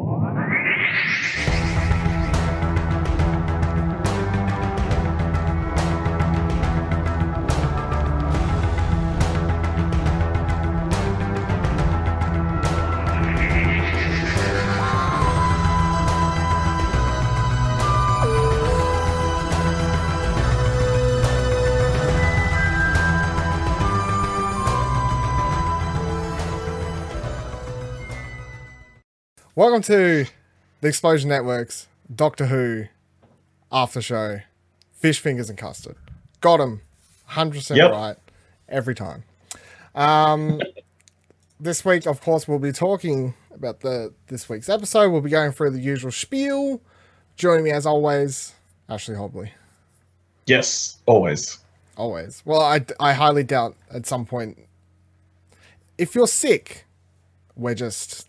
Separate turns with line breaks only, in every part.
Oh, Welcome to the Explosion Network's Doctor Who after show. Fish fingers and custard. Got him. 100%
Yep.
right every time. Um, this week, of course, we'll be talking about the this week's episode. We'll be going through the usual spiel. Joining me, as always, Ashley Hobley.
Yes, always.
Always. Well, I, I highly doubt at some point. If you're sick, we're just.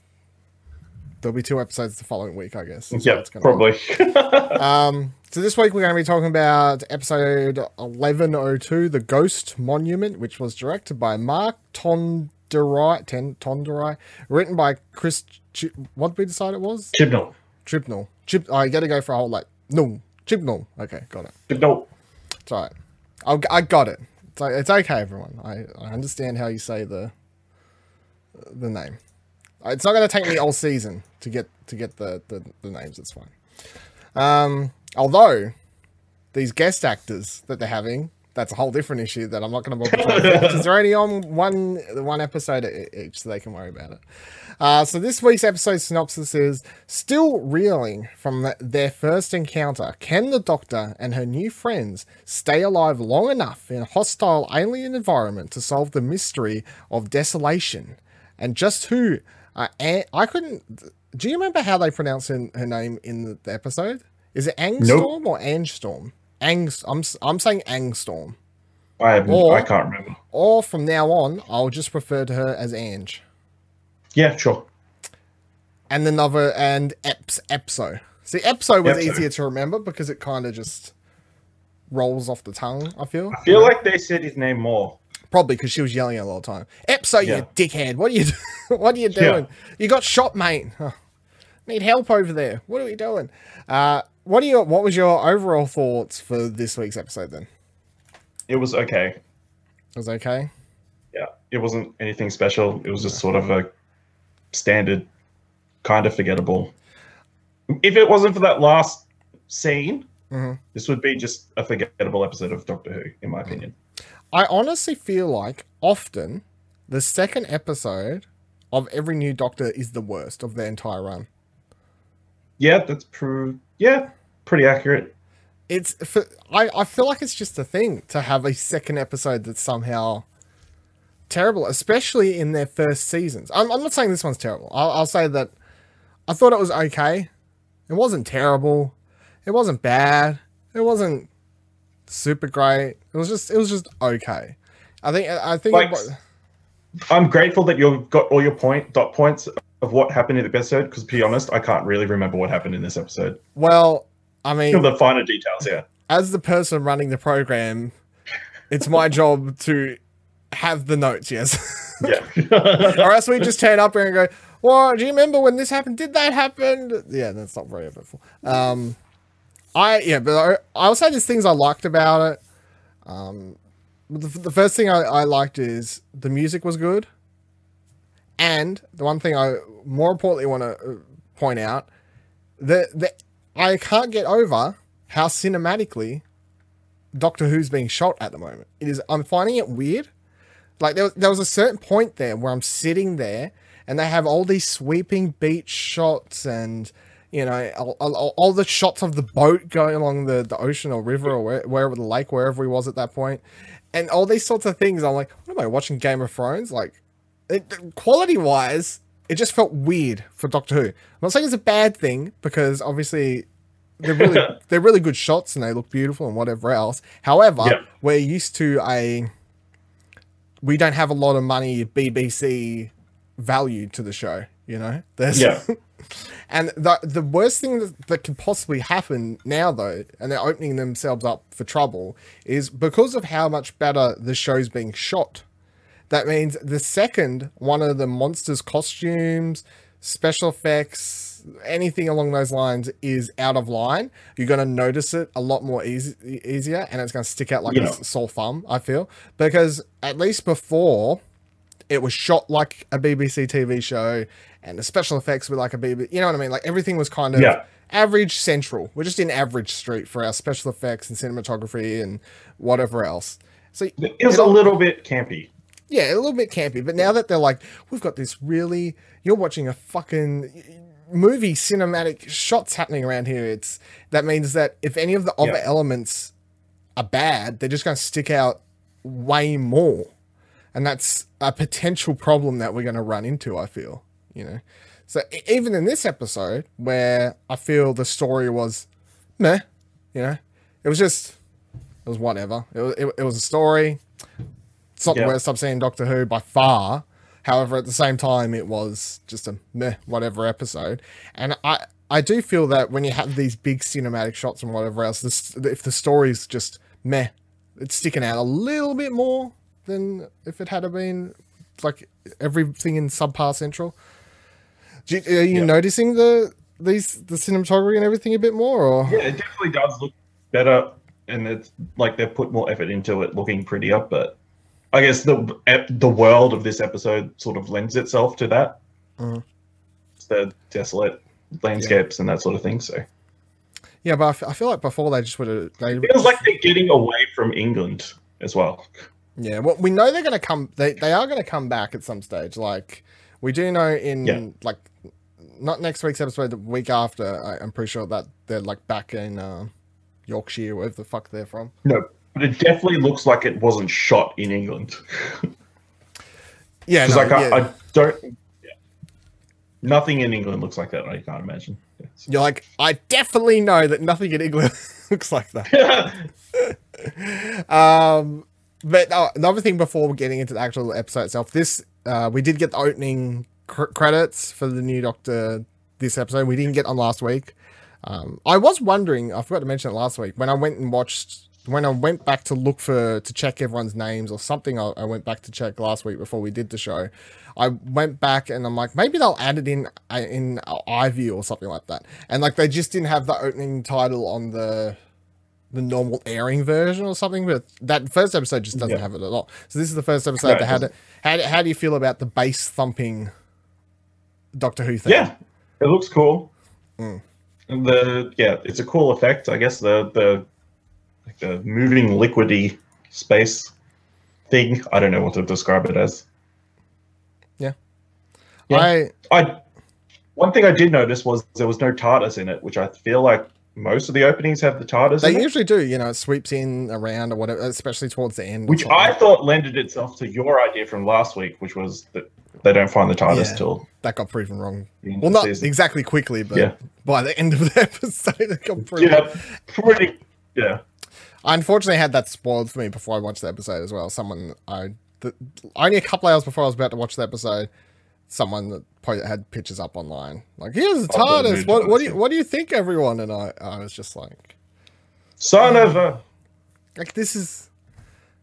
There'll be two episodes the following week, I guess. That's what
Yep,
it's gonna be.
probably.
Um, so this week we're going to be talking about episode 1102, The Ghost Monument, which was directed by Mark Tonderai, Ten, written by Chris, Ch- what did we decide it was?
Chibnall.
Tribnall. Chip, oh, you got to go for a whole, like, no, Chibnall. Okay, got it.
Chibnall.
It's all right. I'll, I got it. It's, o- it's okay, everyone. I, I understand how you say the the name. It's not going to take me all season to get to get the, the, the names. It's fine. Um, although these guest actors that they're having, that's a whole different issue that I'm not going to bother because they're only on one one episode each, so they can worry about it. Uh, so this week's episode synopsis is still reeling from the- their first encounter. Can the Doctor and her new friends stay alive long enough in a hostile alien environment to solve the mystery of desolation? And just who? Uh, An- I couldn't. Do you remember how they pronounce her, her name in the, episode? Is it Angstorm or Angstorm? Angs. I'm I'm saying Angstorm.
I have,
Or-
I can't remember.
Or from now on, I'll just refer to her as Ange.
Yeah, sure.
and another and Eps Epzo. See, Epzo was
Epzo.
easier to remember because it kind of just rolls off the tongue. I feel
I feel like they said his name more.
Probably because she was yelling a lot of time. Epzo,
Yeah.
you dickhead! What are you? do- what are you
Yeah.
doing? You got shot, mate. Huh. Need help over there. What are we doing? Uh, what are your? What was your overall thoughts for this week's episode? Then
It was okay.
it was okay.
Yeah, it wasn't anything special. It was just sort of a standard, kind of forgettable. If it wasn't for that last scene,
Mhm.
this would be just a forgettable episode of Doctor Who, in my opinion.
I honestly feel like often the second episode of every new Doctor is the worst of the entire run.
Yeah, that's true. Yeah, pretty accurate.
it's for, I, I feel like it's just a thing to have a second episode that's somehow terrible, especially in their first seasons. I'm, I'm not saying this one's terrible. I'll, I'll say that I thought it was okay. It wasn't terrible. It wasn't bad. It wasn't super great. It was just it was just okay. I think I think
Like- I'm grateful that you've got all your point dot points of what happened in the episode. Because to be honest, I can't really remember what happened in this episode.
well, I mean,
The finer details, yeah.
as the person running the program, it's my job to have the notes. Yes.
Yeah.
or else we just turn up here and go, "Well, do you remember when this happened? Did that happen?" Yeah, that's not very eventful. Um, I yeah, but I, I'll say there's things I liked about it. Um, the, the first thing I, I liked is the music was good, and the one thing I more importantly want to point out the the I can't get over how cinematically Doctor Who's being shot at the moment. It is I'm finding it weird. Like there was, there was a certain point there where I'm sitting there and they have all these sweeping beach shots and you know all, all, all the shots of the boat going along the, the ocean or river or where, wherever the lake wherever he was at that point and all these sorts of things i'm like what am i watching game of thrones like it, quality wise it just felt weird for doctor who i'm not saying it's a bad thing because obviously they're really they're really good shots and they look beautiful and whatever else however
Yeah.
we're used to a we don't have a lot of money BBC value to the show, you know? There's
Yeah.
and the the worst thing that, that can possibly happen now though, and they're opening themselves up for trouble, is because of how much better the show's being shot. That means the second one of the monsters' costumes, special effects, anything along those lines is out of line, you're going to notice it a lot more easy, easier and it's going to stick out like
Yeah.
a sore thumb, I feel. Because at least before, it was shot like a BBC TV show and the special effects were like a BBC, you know what I mean? Like everything was kind of
Yeah.
average central. We're just in average street for our special effects and cinematography and whatever else. So
It was a little bit campy.
yeah, a little bit campy, but now that they're like, we've got this really, you're watching a fucking movie cinematic shots happening around here. It's that means that if any of the other
Yeah.
elements are bad, they're just going to stick out way more, and that's a potential problem that we're going to run into. I feel, you know, so even in this episode where I feel the story was meh, you know, it was just it was whatever. It was it, it was a story. It's not
Yeah.
the worst I've seen Doctor Who by far. However, at the same time, it was just a meh, whatever episode. And I, I do feel that when you have these big cinematic shots and whatever else, this, if the story's just meh, it's sticking out a little bit more than if it had been like everything in subpar central. You, are you
Yeah.
noticing the these the cinematography and everything a bit more? Or
Yeah, it definitely does look better, and it's like they've put more effort into it, looking prettier. But I guess the the world of this episode sort of lends itself to that. It's the desolate landscapes and that sort of thing. So
yeah, but I f- I feel like before they just would have they
it feels like they're getting away from England as well.
Yeah, well, we know they're going to come. They they are going to come back at some stage. Like we do know in
Yeah.
like not next week's episode, the week after. I, I'm pretty sure that they're like back in uh, Yorkshire, wherever the fuck they're from.
No, but it definitely looks like it wasn't shot in England.
Yeah, no,
like I,
yeah.
I don't. Yeah. Nothing in England looks like that. I can't imagine.
you're like, I definitely know that nothing in England looks like that. Um, but uh, another thing before we're getting into the actual episode itself, this uh, we did get the opening cr- credits for the new Doctor this episode. We didn't get on last week. Um, I was wondering, I forgot to mention it last week when I went and watched. When I went back to look for to check everyone's names or something, I, I went back to check last week before we did the show. I went back and I'm like, maybe they'll add it in uh, in iView or something like that. And like they just didn't have the opening title on the the normal airing version or something, but that first episode just doesn't
Yeah.
have it at all. So this is the first episode
No,
that had it. How, how do you feel about the bass thumping Doctor Who thing?
Yeah, it looks cool.
Mm.
The yeah, it's a cool effect. I guess the the like the moving liquidy space thing. I don't know what to describe it as. Yeah.
I
I one thing I did notice was there was no TARDIS in it, which I feel like most of the openings have the TARDIS
they
in it,
usually do, you know, it sweeps in around or whatever, especially towards the end.
which. I thought lended itself to your idea from last week, which was that they don't find the TARDIS
Yeah.
till
that got proven wrong. Well, not exactly quickly, but
Yeah.
by the end of the episode, it got proven.
Yeah, pretty. Yeah,
I unfortunately had that spoiled for me before I watched the episode as well. Someone I the, only a couple hours before I was about to watch the episode, someone that had pictures up online like, "Here's the
Oh,
TARDIS. What, what do you what do you think, everyone?" And I I was just like,
son um, of a.
like this is.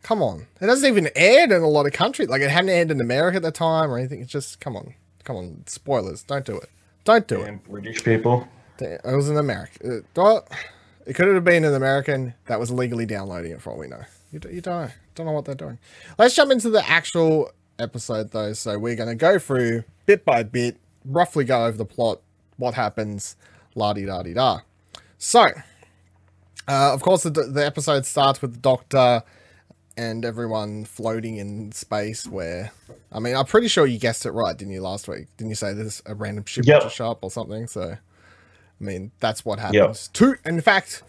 Come on, it hasn't even aired in a lot of countries. Like it hadn't aired in America at the time or anything. It's just come on, come on, spoilers. Don't do it. Don't do it.
British people.
It was an American. Uh, well, it could have been an American that was legally downloading it for all we know. You, you don't know. Don't know what they're doing. Let's jump into the actual episode, though. So we're going to go through bit by bit, roughly go over the plot, what happens, la di da di da. So, uh, of course, the, the episode starts with the Doctor and everyone floating in space. Where, I mean, I'm pretty sure you guessed it right, didn't you? Last week, didn't you say there's a random ship
Yep.
to show up or something? So, I mean, that's what happens. Two, in fact,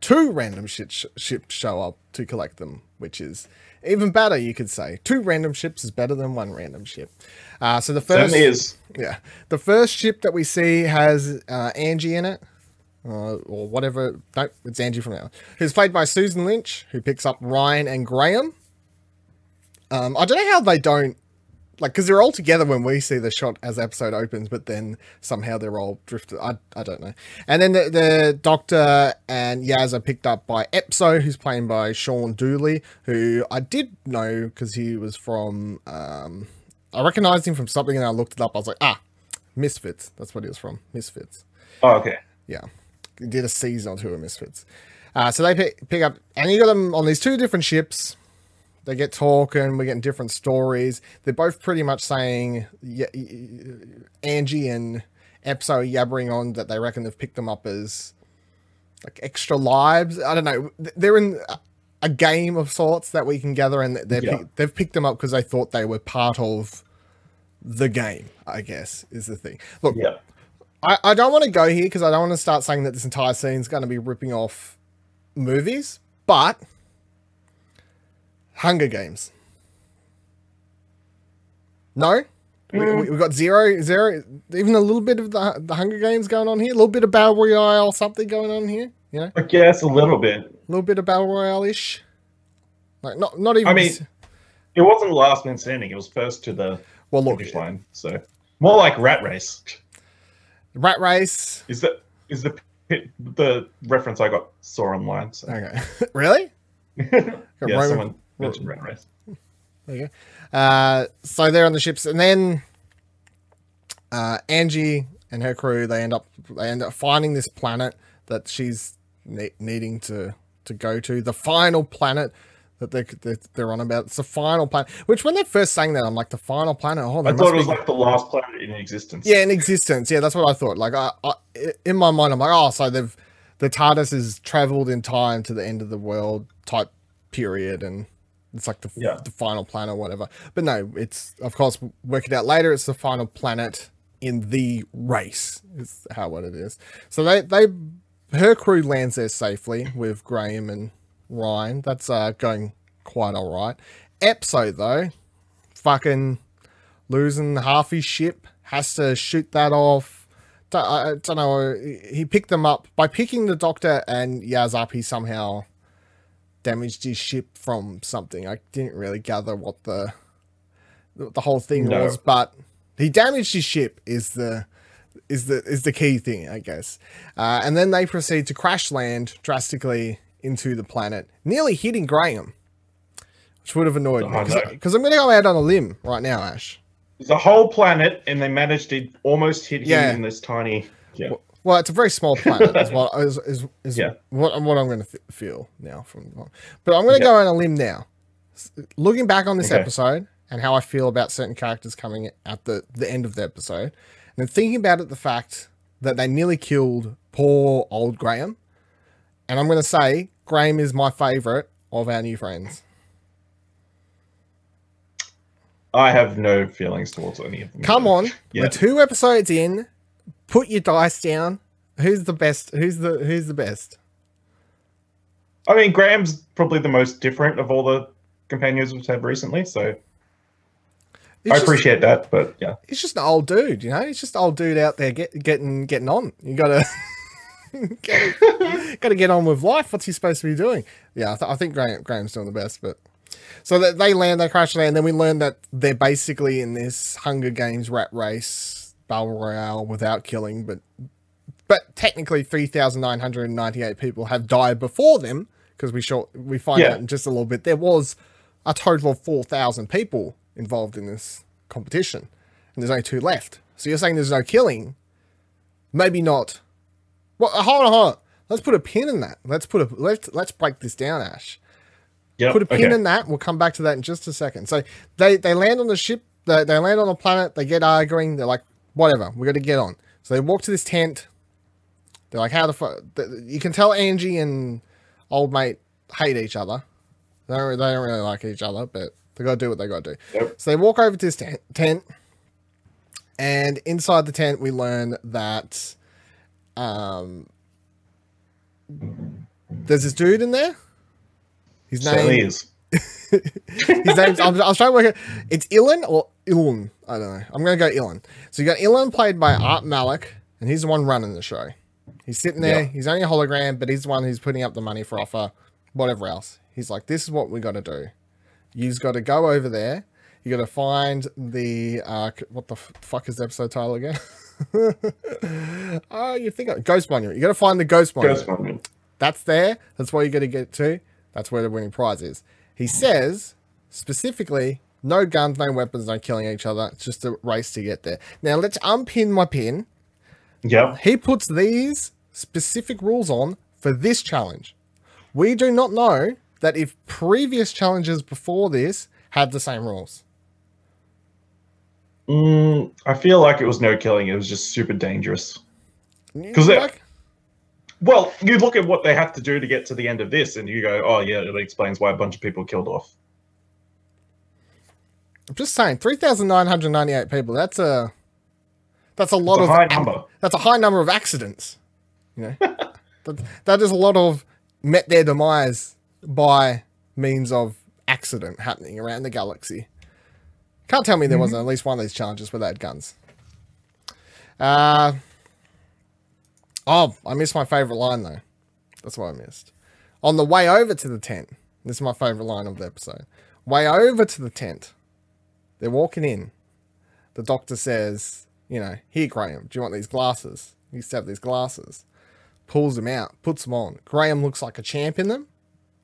two random shit sh- ships show up to collect them, which is even better. You could say two random ships is better than one random ship. Uh, so the first
Certainly is.
yeah. The first ship that we see has uh, Angie in it, uh, or whatever. No, it's Angie from now. Who's played by Susan Lynch, who picks up Ryan and Graham. Um, I don't know how they don't like because they're all together when we see the shot as the episode opens, but then somehow they're all drifted. I, I don't know. And then the, the Doctor and Yaz are picked up by Epzo, who's played by Shaun Dooley, who I did know because he was from. Um, I recognized him from something and I looked it up. I was like, ah, Misfits. That's what he was from. Misfits.
Oh, okay.
Yeah, did a season or two of Misfits. Uh, so they pick, pick up, and you got them on these two different ships. They get talking. We're getting different stories. They're both pretty much saying, yeah, Angie and Epzo are yabbering on that they reckon they've picked them up as like extra lives. I don't know. They're in a game of sorts that we can gather, and they're
Yeah.
pick, they've picked them up because they thought they were part of the game. I guess is the thing. Look,
Yeah.
I, I don't want to go here because I don't want to start saying that this entire scene is going to be ripping off movies, but Hunger Games. No, we, we, mm. have got zero, zero, even a little bit of the the Hunger Games going on here, a little bit of Battle Royale, something going on here. You know,
I guess a little bit.
a little bit of Battle Royale ish. Like not not even.
I mean, It wasn't last man standing. It was first to the
well, look,
finish line. So more like rat race.
Rat Race.
Is that is the the reference I got saw online? So.
Okay, really?
yeah,
Roman-
someone mentioned rat race.
There you go. Uh, so they're on the ships, and then uh, Angie and her crew they end up they end up finding this planet that she's ne- needing to to go to, the final planet that they they're, they're on about. It's the final planet. Which when they first sang that, I'm like the final planet. Oh,
I thought it was
be-
like the last planet in existence.
yeah, in existence. Yeah, that's what I thought. Like, I, I in my mind, I'm like, oh, so they've the TARDIS has traveled in time to the end of the world type period, and it's like the
Yeah.
the final planet, or whatever. But no, it's of course work it out later. It's the final planet in the race. Is how what it is. So they they her crew lands there safely with Graham and Ryan. That's uh going quite all right. Epso though, fucking losing half his ship, has to shoot that off. I don't know. He picked them up by picking the doctor and Yaz up. He somehow damaged his ship from something. I didn't really gather what the the whole thing
No.
was, but he damaged his ship. Is the is the is the key thing, I guess. Uh, and then they proceed to crash land drastically into the planet, nearly hitting Graham, which would have annoyed oh, me
Oh,
because I'm going to go out on a limb right now, Ash.
The whole planet, and they managed to almost hit him in this tiny. Yeah.
Well, it's a very small planet, is what is, is, is
Yeah.
what, what I'm going to feel now from. But I'm going to go on a limb now. Looking back on this
Okay.
episode and how I feel about certain characters coming at the the end of the episode, and then thinking about it, the fact that they nearly killed poor old Graham, and I'm going to say Graham is my favorite of our new friends.
I have no feelings towards any of them.
Come on,
Yeah.
we're two episodes in. Put your dice down. Who's the best? Who's the who's the best?
I mean, Graham's probably the most different of all the companions we've had recently, so
He's
I
just-
appreciate that. But yeah,
he's just an old dude, you know. He's just an old dude out there get, getting getting on. You gotta gotta, gotta get on with life. What's he supposed to be doing? Yeah, I, th- I think Graham, Graham's doing the best. But so that they land, they crash land. Then we learn that they're basically in this Hunger Games rat race battle royale without killing, but but technically three thousand nine hundred ninety eight people have died before them because we short we find
Yeah.
out in just a little bit there was a total of four thousand people involved in this competition, and there's only two left. So you're saying there's no killing? Maybe not. Well, uh, hold on, hold on. Let's put a pin in that. Let's put a let's let's break this down, Ash.
yeah.
Put a pin
okay.
in that. We'll come back to that in just a second. So they they land on the ship. They, they land on the planet. They get arguing. They're like, whatever. We got to get on. So they walk to this tent. They're like, how the fuck? You can tell Angie and old mate hate each other. They don't, they don't really like each other, but they got to do what they got to do.
Yep.
So they walk over to this tent, tent, and inside the tent, we learn that um, there's this dude in there. His
Certainly
name,
is.
his name's. I'm, I was trying to work it. It's Ilan or Ilun. I don't know. I'm gonna go Ilan. So you got Ilan played by Art Malik, and he's the one running the show. He's sitting there.
Yeah.
He's only a hologram, but he's the one who's putting up the money for offer, whatever else. He's like, this is what we got to do. You've got to go over there. You got to find the uh, what the f- fuck is the episode title again? oh, you think of- Ghost Monument. You got to find the Ghost Monument.
Ghost Monument.
That's there. That's where you got to get to. That's where the winning prize is. He says specifically, No guns, no weapons, no killing each other. It's just a race to get there. Now let's unpin my pin.
Yep.
He puts these specific rules on for this challenge. We do not know that if previous challenges before this had the same rules.
Mm, I feel like it was no killing. It was just super dangerous. Because
like-
Well, you look at what they have to do to get to the end of this, and you go, "Oh yeah, it explains why a bunch of people killed off."
I'm just saying, three thousand nine hundred ninety-eight people. That's a that's a lot
It's a
of
high number.
That's a high number of accidents. You know, that, that is a lot of met their demise by means of accident happening around the galaxy. Can't tell me there wasn't at least one of these challenges where they had guns. Uh oh, I missed my favorite line though. That's what I missed. On the way over to the tent, this is my favorite line of the episode. Way over to the tent, they're walking in. The doctor says, you know, here, Graham, do you want these glasses? He used to have these glasses. Pulls them out, puts them on. Graham looks like a champ in them.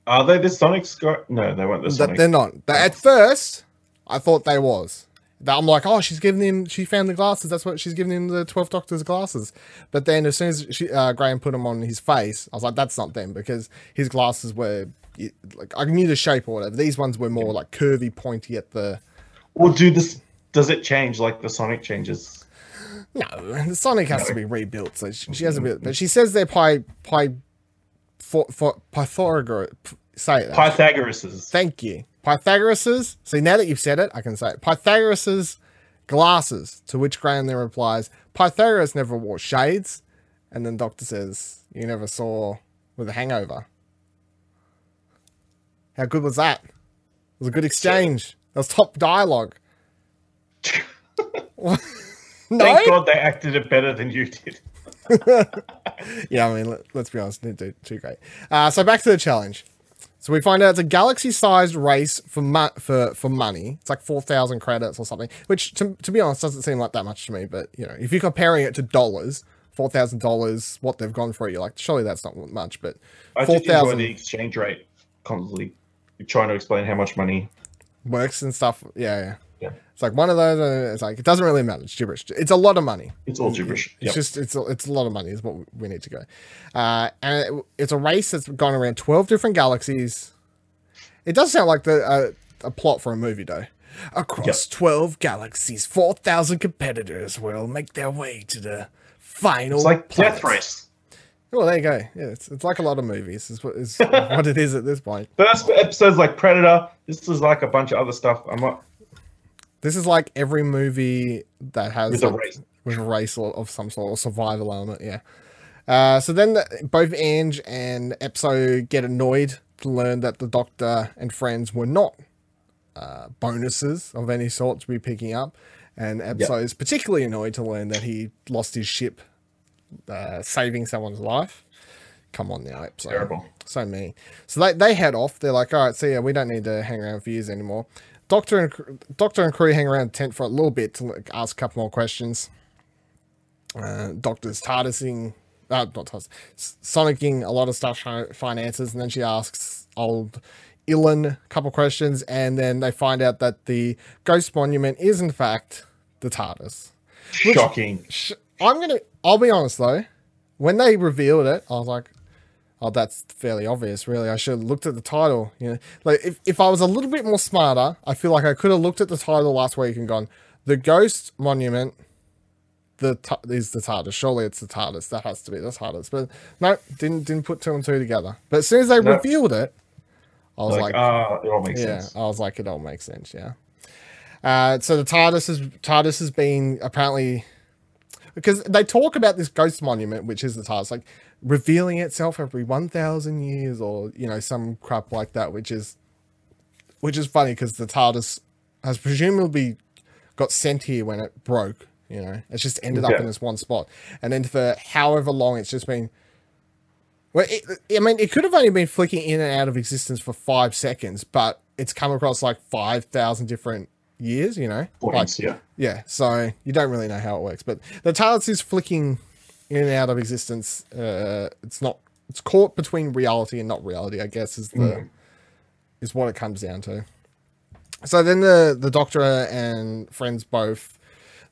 Are they the Sonic Sky? No, they weren't the
Th-
Sonic.
They're not. They- at first, I thought they was. That- I'm like, oh, she's giving him. She found the glasses. That's what she's giving him the Twelfth Doctor's glasses. But then, as soon as she, uh, Graham put them on his face, I was like, that's not them because his glasses were like I knew the shape or whatever. These ones were more like curvy, pointy at the.
Well, do this. Does it change like the Sonic changes?
No, the Sonic has to be rebuilt. So she, she has a bit, but she says they're pi pi for for Pythagoras. Say it.
Pythagoras's.
Thank you. Pythagoras's. See, now that you've said it, I can say it. Pythagoras's glasses. To which Graham then replies, Pythagoras never wore shades. And then Doctor says, You never saw with a hangover. How good was that? It was a good exchange. That was top dialogue. no?
Thank God they acted it better than you did.
Yeah, I mean, let, let's be honest, didn't do too great. Uh, so back to the challenge. So we find out it's a galaxy-sized race for mo- for for money. It's like four thousand credits or something, which to, to be honest doesn't seem like that much to me. But you know, if you're comparing it to dollars, four thousand dollars, what they've gone for, you're like, surely that's not much. But four
the exchange rate constantly. You're trying to explain how much money.
works and stuff. Yeah, yeah.
Yeah.
It's like one of those. Uh, it's like it doesn't really matter. It's gibberish. It's a lot of money.
It's all gibberish.
It's
Yep.
just it's a, it's a lot of money is what we need to go. Uh, and it, it's a race that's gone around twelve different galaxies. It does sound like the uh, a plot for a movie though. Across twelve galaxies, four thousand competitors will make their way to the final.
It's like
planet.
Death Race.
Oh, there you go. Yeah, it's, it's like a lot of movies. Is what is what it is at this point.
First episode's like Predator. This is like a bunch of other stuff. I'm not
This is like every movie that has
with a
like,
race.
with a race or, of some sort or survival element. Yeah. Uh, so then the, both Ange and Epzo get annoyed to learn that the Doctor and friends were not uh, bonuses of any sort to be picking up, and Epzo is particularly annoyed to learn that he lost his ship, uh, saving someone's life. Come on now, Epzo.
Terrible.
So mean. So they, they head off. They're like, all right, see ya. We don't need to hang around for years anymore. Doctor and Doctor and crew hang around the tent for a little bit to like, ask a couple more questions. Uh, Doctor's TARDISing, uh, not TARDIS, sonicking a lot of stuff, trying to find answers, and then she asks old Ilan a couple questions, and then they find out that the Ghost Monument is in fact the TARDIS. Which-
Shocking.
Sh- I'm gonna. I'll be honest though. When they revealed it, I was like, "Oh, that's fairly obvious. Really, I should have looked at the title. You know, like if if I was a little bit more smarter, I feel like I could have looked at the title last week and gone, "The Ghost Monument." The is the TARDIS. Surely it's the TARDIS. That has to be the TARDIS. But no, didn't didn't put two and two together. But as soon as they
No.
revealed it, I was
Like,
like,
ah, it all makes
yeah,
sense.
I was like, it all makes sense. Yeah. Uh, so the TARDIS is TARDIS has been apparently because they talk about this ghost monument, which is the TARDIS, like revealing itself every one thousand years, or you know some crap like that, which is which is funny because the TARDIS has presumably got sent here when it broke. You know, it's just ended up in this one spot, and then for however long it's just been. Well, it, I mean, it could have only been flicking in and out of existence for five seconds, but it's come across like five thousand different years. You know, like
yeah.
yeah, so you don't really know how it works, but the TARDIS is flicking in and out of existence. Uh, it's not. It's caught between reality and not reality. I guess is the
Mm.
is what it comes down to. So then the the doctor and friends both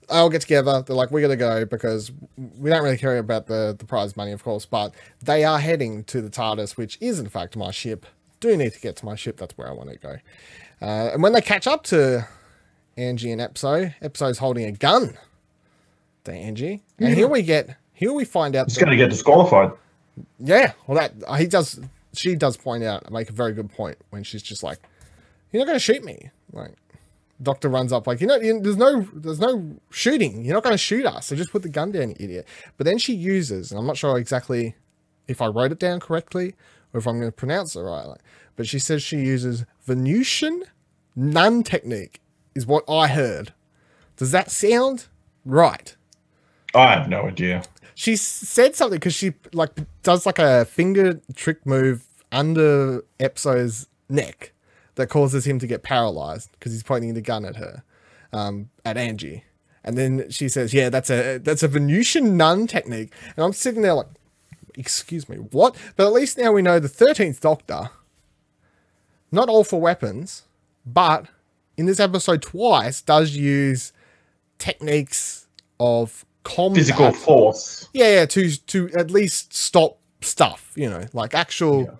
they all get together. They're like, we gotta go because we don't really care about the the prize money, of course, but they are heading to the TARDIS, which is in fact my ship. Do need to get to my ship. That's where I want to go. Uh, and when they catch up to Angie and Epzo, Epzo's holding a gun to Angie, and here we get here we find out
He's going to get disqualified.
yeah, well, that uh, he does. She does point out, make a very good point when she's just like, "You're not going to shoot me." Like, Doctor runs up like, "You know, you- there's no, there's no shooting. You're not going to shoot us. So just put the gun down, you idiot." But then she uses, and I'm not sure exactly if I wrote it down correctly or if I'm going to pronounce it right. Like, but she says she uses Venusian nun technique, is what I heard. Does that sound right?
I have no idea.
she said something because she like does like a finger trick move under Epzo's neck that causes him to get paralyzed because he's pointing the gun at her, um, at Angie. And then she says, "Yeah, that's a that's a Venusian nun technique." And I'm sitting there like, "Excuse me, what?" But at least now we know the Thirteenth Doctor. Not all for weapons, but in this episode twice does use techniques of combat
Physical force.
yeah, yeah, to to at least stop stuff, you know, like actual
Yeah.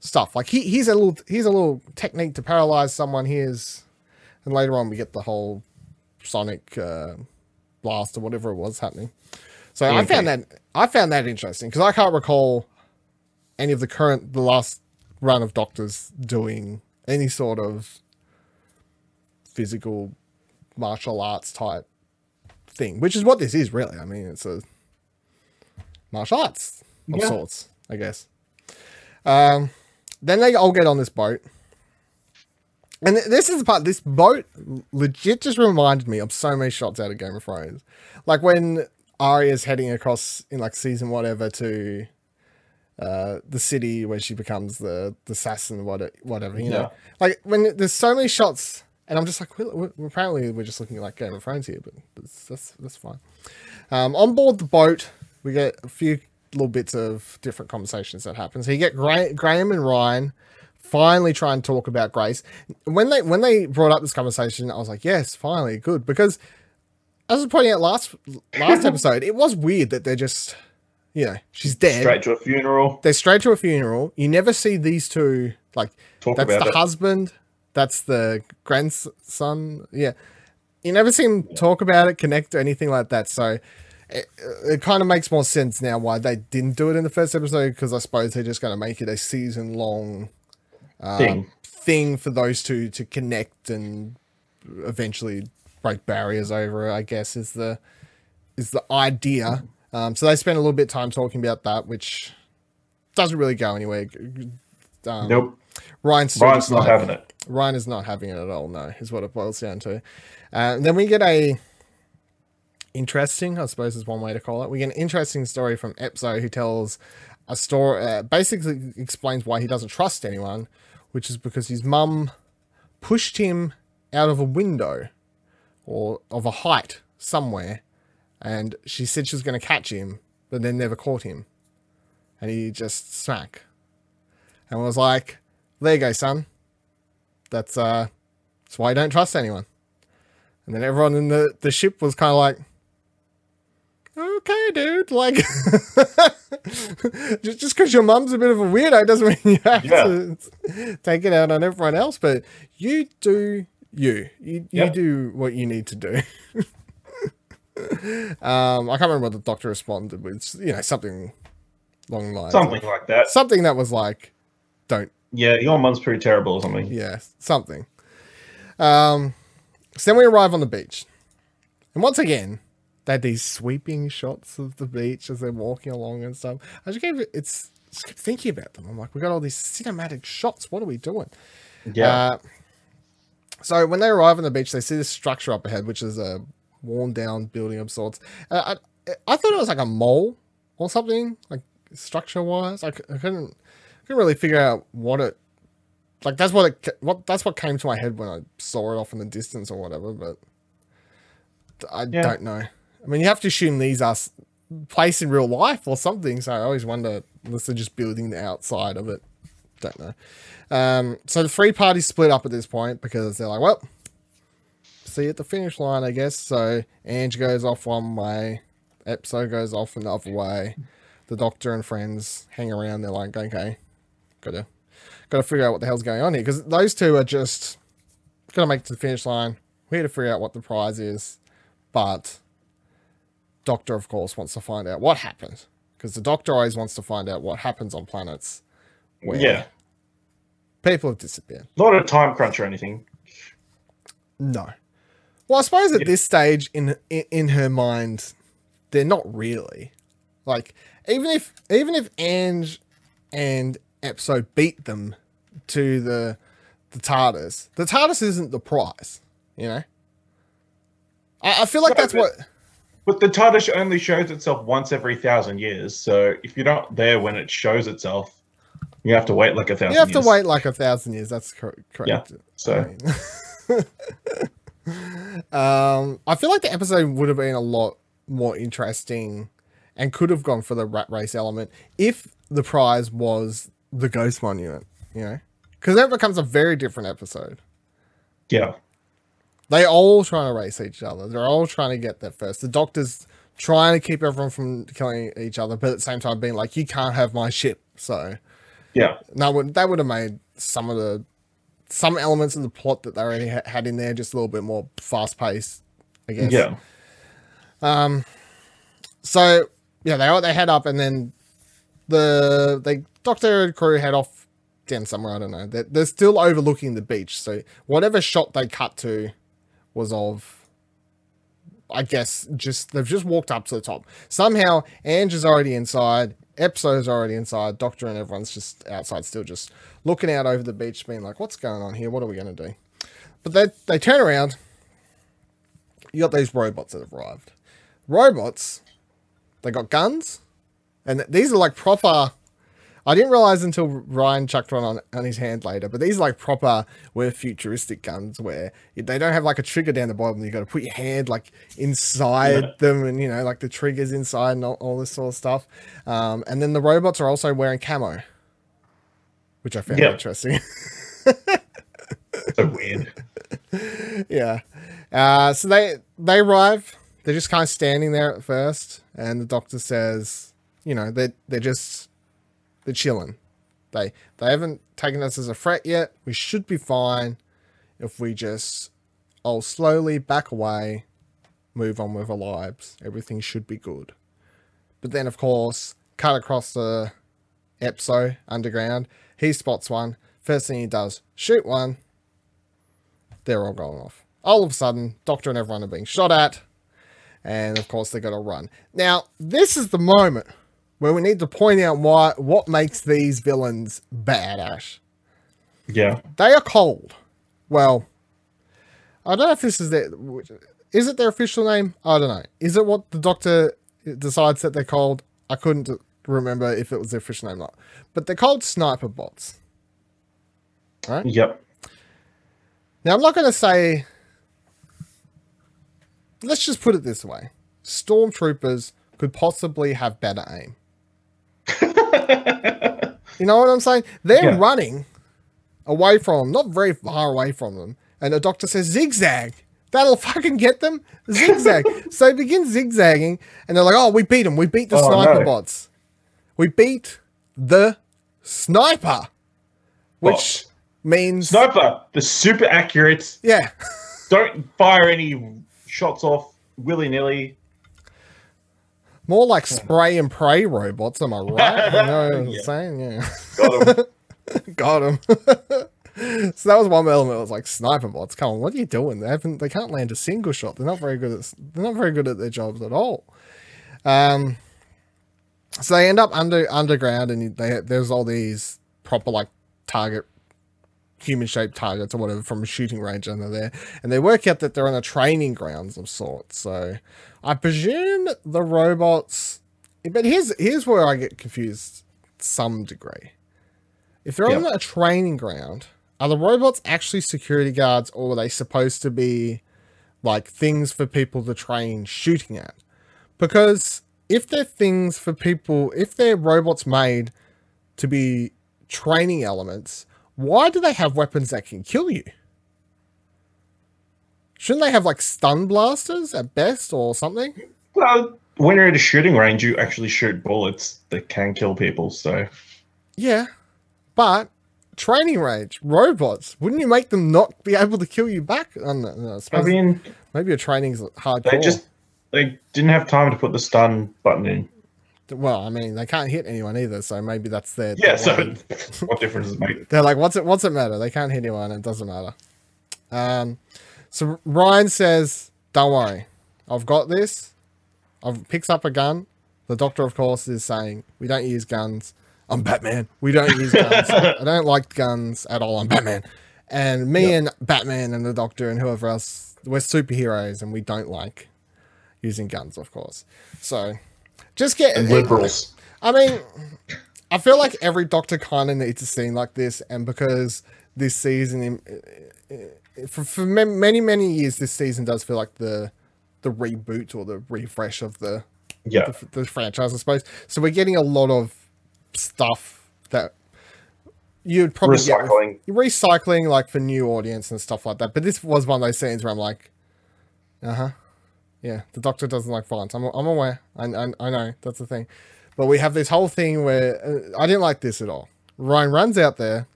stuff. Like he here's a little here's a little technique to paralyze someone. Here's and later on we get the whole sonic uh, blast or whatever it was happening. So I found that I found that interesting because I can't recall any of the current the last run of doctors doing any sort of physical martial arts type thing, which is what this is really. I mean, it's a martial arts of
Yeah.
sorts, I guess. Um, then they all get on this boat. And this is the part, this boat legit just reminded me of so many shots out of Game of Thrones. Like when Arya's heading across in like season whatever to uh, the city where she becomes the, the assassin, what, whatever, you know. Like when there's so many shots, and I'm just like, we we apparently we're just looking at like Game of Thrones here, but that's, that's, that's fine. Um, on board the boat, we get a few little bits of different conversations that happen. So you get Gra- Graham and Ryan finally try and talk about Grace. When they when they brought up this conversation, I was like, yes, finally, good. Because as I was pointing out last last episode, it was weird that they're just, you know, she's dead.
Straight to a funeral.
They're straight to a funeral. You never see these two like
Talk
that's
about
the
it.
husband, that's the grandson. Yeah, you never see them talk about it, connect or anything like that. So it, it kind of makes more sense now why they didn't do it in the first episode because I suppose they're just going to make it a season long
thing.
thing for those two to connect and eventually break barriers over. I guess is the is the idea. Um, so they spend a little bit of time talking about that, which doesn't really go anywhere. Um,
Nope.
Ryan's just
not
like-
having it.
Ryan is not having it at all. No, is what it boils down to. Uh, then we get a interesting, I suppose, is one way to call it. We get an interesting story from Epzo who tells a story, uh, basically explains why he doesn't trust anyone, which is because his mum pushed him out of a window or of a height somewhere, and she said she was going to catch him, but then never caught him, and he just smack, and was like, "There you go, son." That's uh that's why I don't trust anyone. And then everyone in the, the ship was kind of like, okay, dude, like, just just because your mum's a bit of a weirdo doesn't mean you have
Yeah.
to take it out on everyone else. But you do you, you, you do what you need to do. um, I can't remember what the doctor responded with, you know, something long lines,
Something like that.
something that was like, don't
Yeah, your mum's pretty terrible or something.
yeah, something. Um, so then we arrive on the beach, and once again, they had these sweeping shots of the beach as they're walking along and stuff. I just keep it's just kept thinking about them. I'm like, we got all these cinematic shots. What are we doing?
Yeah.
Uh, so when they arrive on the beach, they see this structure up ahead, which is a worn down building of sorts. Uh, I, I thought it was like a mole or something, like structure wise. I, I couldn't couldn't really figure out what it like. That's what it what that's what came to my head when I saw it off in the distance or whatever. But I
Yeah.
don't know. I mean, you have to assume these are placed in real life or something. So I always wonder unless they're just building the outside of it Don't know. Um, so the three parties split up at this point because they're like, well, see you at the finish line, I guess. So Ange goes off one way, Epzo goes off another way. The doctor and friends hang around. They're like, okay, gotta gotta figure out what the hell's going on here because those two are just gotta make it to the finish line. We're here to figure out what the prize is, but Doctor, of course, wants to find out what happened because the Doctor always wants to find out what happens on planets where
Yeah.
people have disappeared.
Not a time crunch or anything.
No. Well, I suppose at
Yeah.
this stage in, in in her mind, they're not really. Like even if even if Ange and Epzo beat them to the the TARDIS, the TARDIS isn't the prize. You know. I, I feel like
No,
that's
but-
what.
But the TARDIS only shows itself once every thousand years. So if you're not there when it shows itself, you have to wait like a thousand
You have
years.
to wait like a thousand years. That's cor- correct.
So
um, I feel like the episode would have been a lot more interesting and could have gone for the rat race element if the prize was the ghost monument, you know? Because that becomes a very different episode.
yeah.
They all trying to race each other. They're all trying to get there first. The doctor's trying to keep everyone from killing each other, but at the same time being like, you can't have my ship. So
Yeah.
no, would that would have made some of the some elements of the plot that they already ha- had in there just a little bit more fast paced. I guess.
Yeah.
Um so yeah, they all they head up and then the they doctor and crew head off down somewhere. I don't know. They're, they're still overlooking the beach. So whatever shot they cut to was of, I guess, just they've just walked up to the top. Somehow Ange is already inside. Epzo's already inside. Doctor and everyone's just outside, still just looking out over the beach, being like, "What's going on here? What are we going to do?" But they they turn around. You got these robots that have arrived. Robots they got guns, and these are like proper. I didn't realize until Ryan chucked one on, on his hand later, but these are like proper, where futuristic guns where they don't have like a trigger down the bottom. You got to put your hand like inside
Yeah.
them, and you know, like the triggers inside and all, all this sort of stuff. Um, and then the robots are also wearing camo, which I found
Yeah.
interesting.
So weird.
yeah. Uh, so they they arrive. They're just kind of standing there at first, and the doctor says, you know, they they're just they're chilling. They they haven't taken us as a threat yet. We should be fine if we just all slowly back away, move on with our lives. Everything should be good. But then, of course, cut across the Epzo underground. He spots one. First thing he does, shoot one they're all going off. All of a sudden, Doctor and everyone are being shot at, and of course they got to run. Now, this is the moment where we need to point out why what makes these villains bad, Ash.
Yeah.
They are cold. Well, I don't know if this is their is it their official name? I don't know. Is it what the Doctor decides that they're called? I couldn't remember if it was their official name or not. But they're called sniper bots. Right?
Yep.
Now, I'm not going to say. Let's just put it this way Stormtroopers could possibly have better aim. you know what I'm saying? They're
Yeah.
running away from them, not very far away from them. And the doctor says, zigzag. That'll fucking get them. Zigzag. so they begin zigzagging, and they're like, oh, we beat them. We beat the
Oh,
sniper
no.
bots. We beat the sniper. Which means.
Sniper, the super accurate.
Yeah.
Don't fire any shots off willy nilly.
More like spray and pray robots, am I right? You know what I'm
Yeah.
saying? Yeah.
Got 'em.
Got him. so that was one element. It was like sniper bots. Come on, what are you doing? They haven't. They can't land a single shot. They're not very good at. They're not very good at their jobs at all. Um. So they end up under underground, and they there's all these proper like target human shaped targets or whatever from a shooting range under there, and they work out that they're on a training grounds of sorts. So I presume the robots. But here's here's where I get confused some degree. If they're on a training ground, are the robots actually security guards or are they supposed to be like things for people to train shooting at? Because if they're things for people, if they're robots made to be training elements, why do they have weapons that can kill you? Shouldn't they have like stun blasters at best or something?
Well, when you're at a shooting range, you actually shoot bullets that can kill people. So
Yeah, but training range robots, wouldn't you make them not be able to kill you back? I, know, I
I mean,
maybe your training's hardcore.
they just they didn't have time to put the stun button in.
Well, I mean, they can't hit anyone either, so maybe that's their
Yeah.
their
So what difference does it make?
They're like, what's it? What's it matter? They can't hit anyone. It doesn't matter. Um, so Ryan says, "Don't worry, I've got this." I've picks up a gun. The doctor, of course, is saying, "We don't use guns. I'm Batman. We don't use guns. I don't like guns at all. I'm Batman." And me and Batman and the Doctor and whoever else, we're superheroes, and we don't like using guns, of course. So, just get
And liberals.
I mean, I feel like every Doctor kind of needs a scene like this, and because this season, for, for many many years, this season does feel like the the reboot or the refresh of the
Yeah.
the, the franchise, I suppose. So we're getting a lot of stuff that you'd probably get
Recycling.
recycling like for new audience and stuff like that. But this was one of those scenes where I'm like, uh huh, yeah, the Doctor doesn't like violence. I'm I'm aware. I I, I know that's the thing. But we have this whole thing where uh, I didn't like this at all. Ryan runs out there,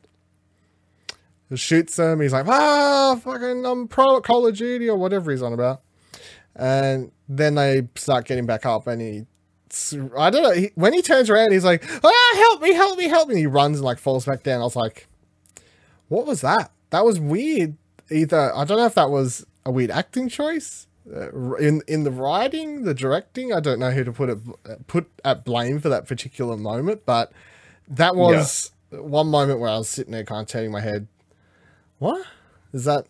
shoots him. He's like, ah, fucking, I'm pro Call of Duty or whatever he's on about. And then they start getting back up, and he, I don't know, he, when he turns around, he's like, ah, help me, help me, help me. And he runs and like falls back down. I was like, what was that? That was weird. Either I don't know if that was a weird acting choice uh, in in the writing, the directing. I don't know who to put it put at blame for that particular moment, but that was one moment where I was sitting there, kind of turning my head. What is that?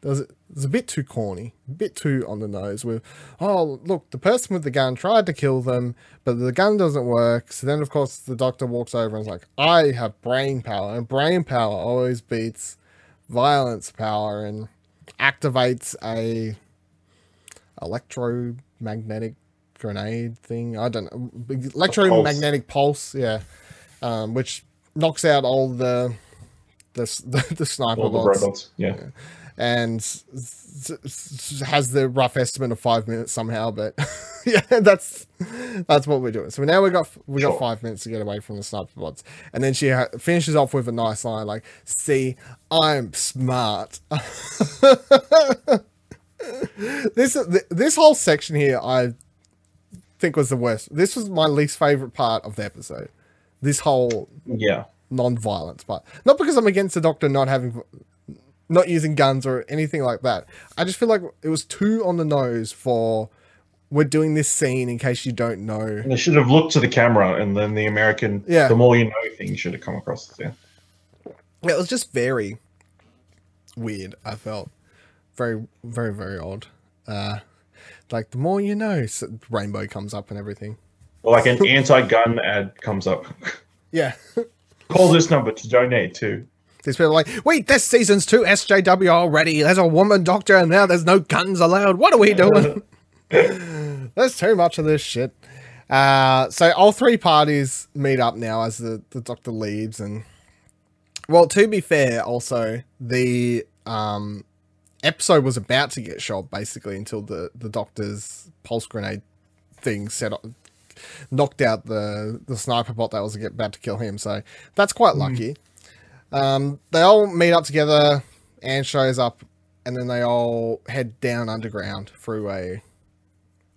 Does it? It's a bit too corny, a bit too on the nose. With oh look, the person with the gun tried to kill them, but the gun doesn't work. So then, of course, the doctor walks over and is like, "I have brain power, and brain power always beats violence power, and activates a electromagnetic grenade thing. I don't know, electromagnetic pulse. yeah, um, which knocks out all the the the, the sniper
All the
bots
robots. Yeah.
and s- s- has the rough estimate of five minutes somehow. But yeah, that's that's what we're doing. So now we got we got five minutes to get away from the sniper bots, and then she ha- finishes off with a nice line like, "See, I'm smart." this this whole section here, I think was the worst. This was my least favorite part of the episode. This whole
Yeah.
non-violence part. Not because I'm against the doctor not having not using guns or anything like that. I just feel like it was too on the nose for we're doing this scene in case you don't know.
And they should have looked to the camera, and then the American,
Yeah.
the more you know thing should have come across. Yeah.
It was just very weird, I felt. Very very very odd. Uh like the more you know, s rainbow comes up and everything.
Or like an anti-gun ad comes up.
Yeah.
Call this number to donate to.
These people are like, wait, this season's two SJW already. There's a woman doctor and now there's no guns allowed. What are we doing? There's too much of this shit. Uh, so all three parties meet up now as the, the doctor leaves and well, to be fair, also the um episode was about to get shot basically until the, the doctor's pulse grenade thing set up knocked out the the sniper bot that was about to kill him. So that's quite lucky. Um, they all meet up together. Anne shows up, and then they all head down underground through a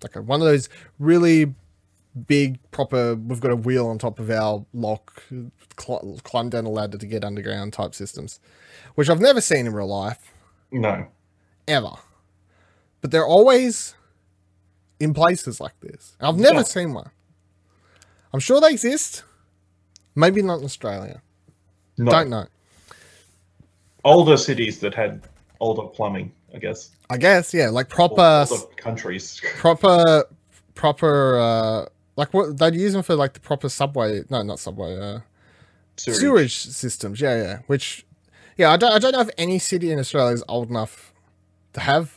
like a, one of those really big proper. We've got a wheel on top of our lock, cl- climb down a ladder to get underground type systems, which I've never seen in real life
No.
ever. But they're always in places like this. I've never
Yeah.
seen one. I'm sure they exist. Maybe not in Australia.
No.
Don't know.
Older cities that had older plumbing, I guess.
I guess, yeah, like proper,
countries.
proper, proper, uh, like what they'd use them for, like the proper subway. No, not subway. Uh,
Sewage.
sewage systems. Yeah, yeah. Which, yeah, I don't, I don't know if any city in Australia is old enough to have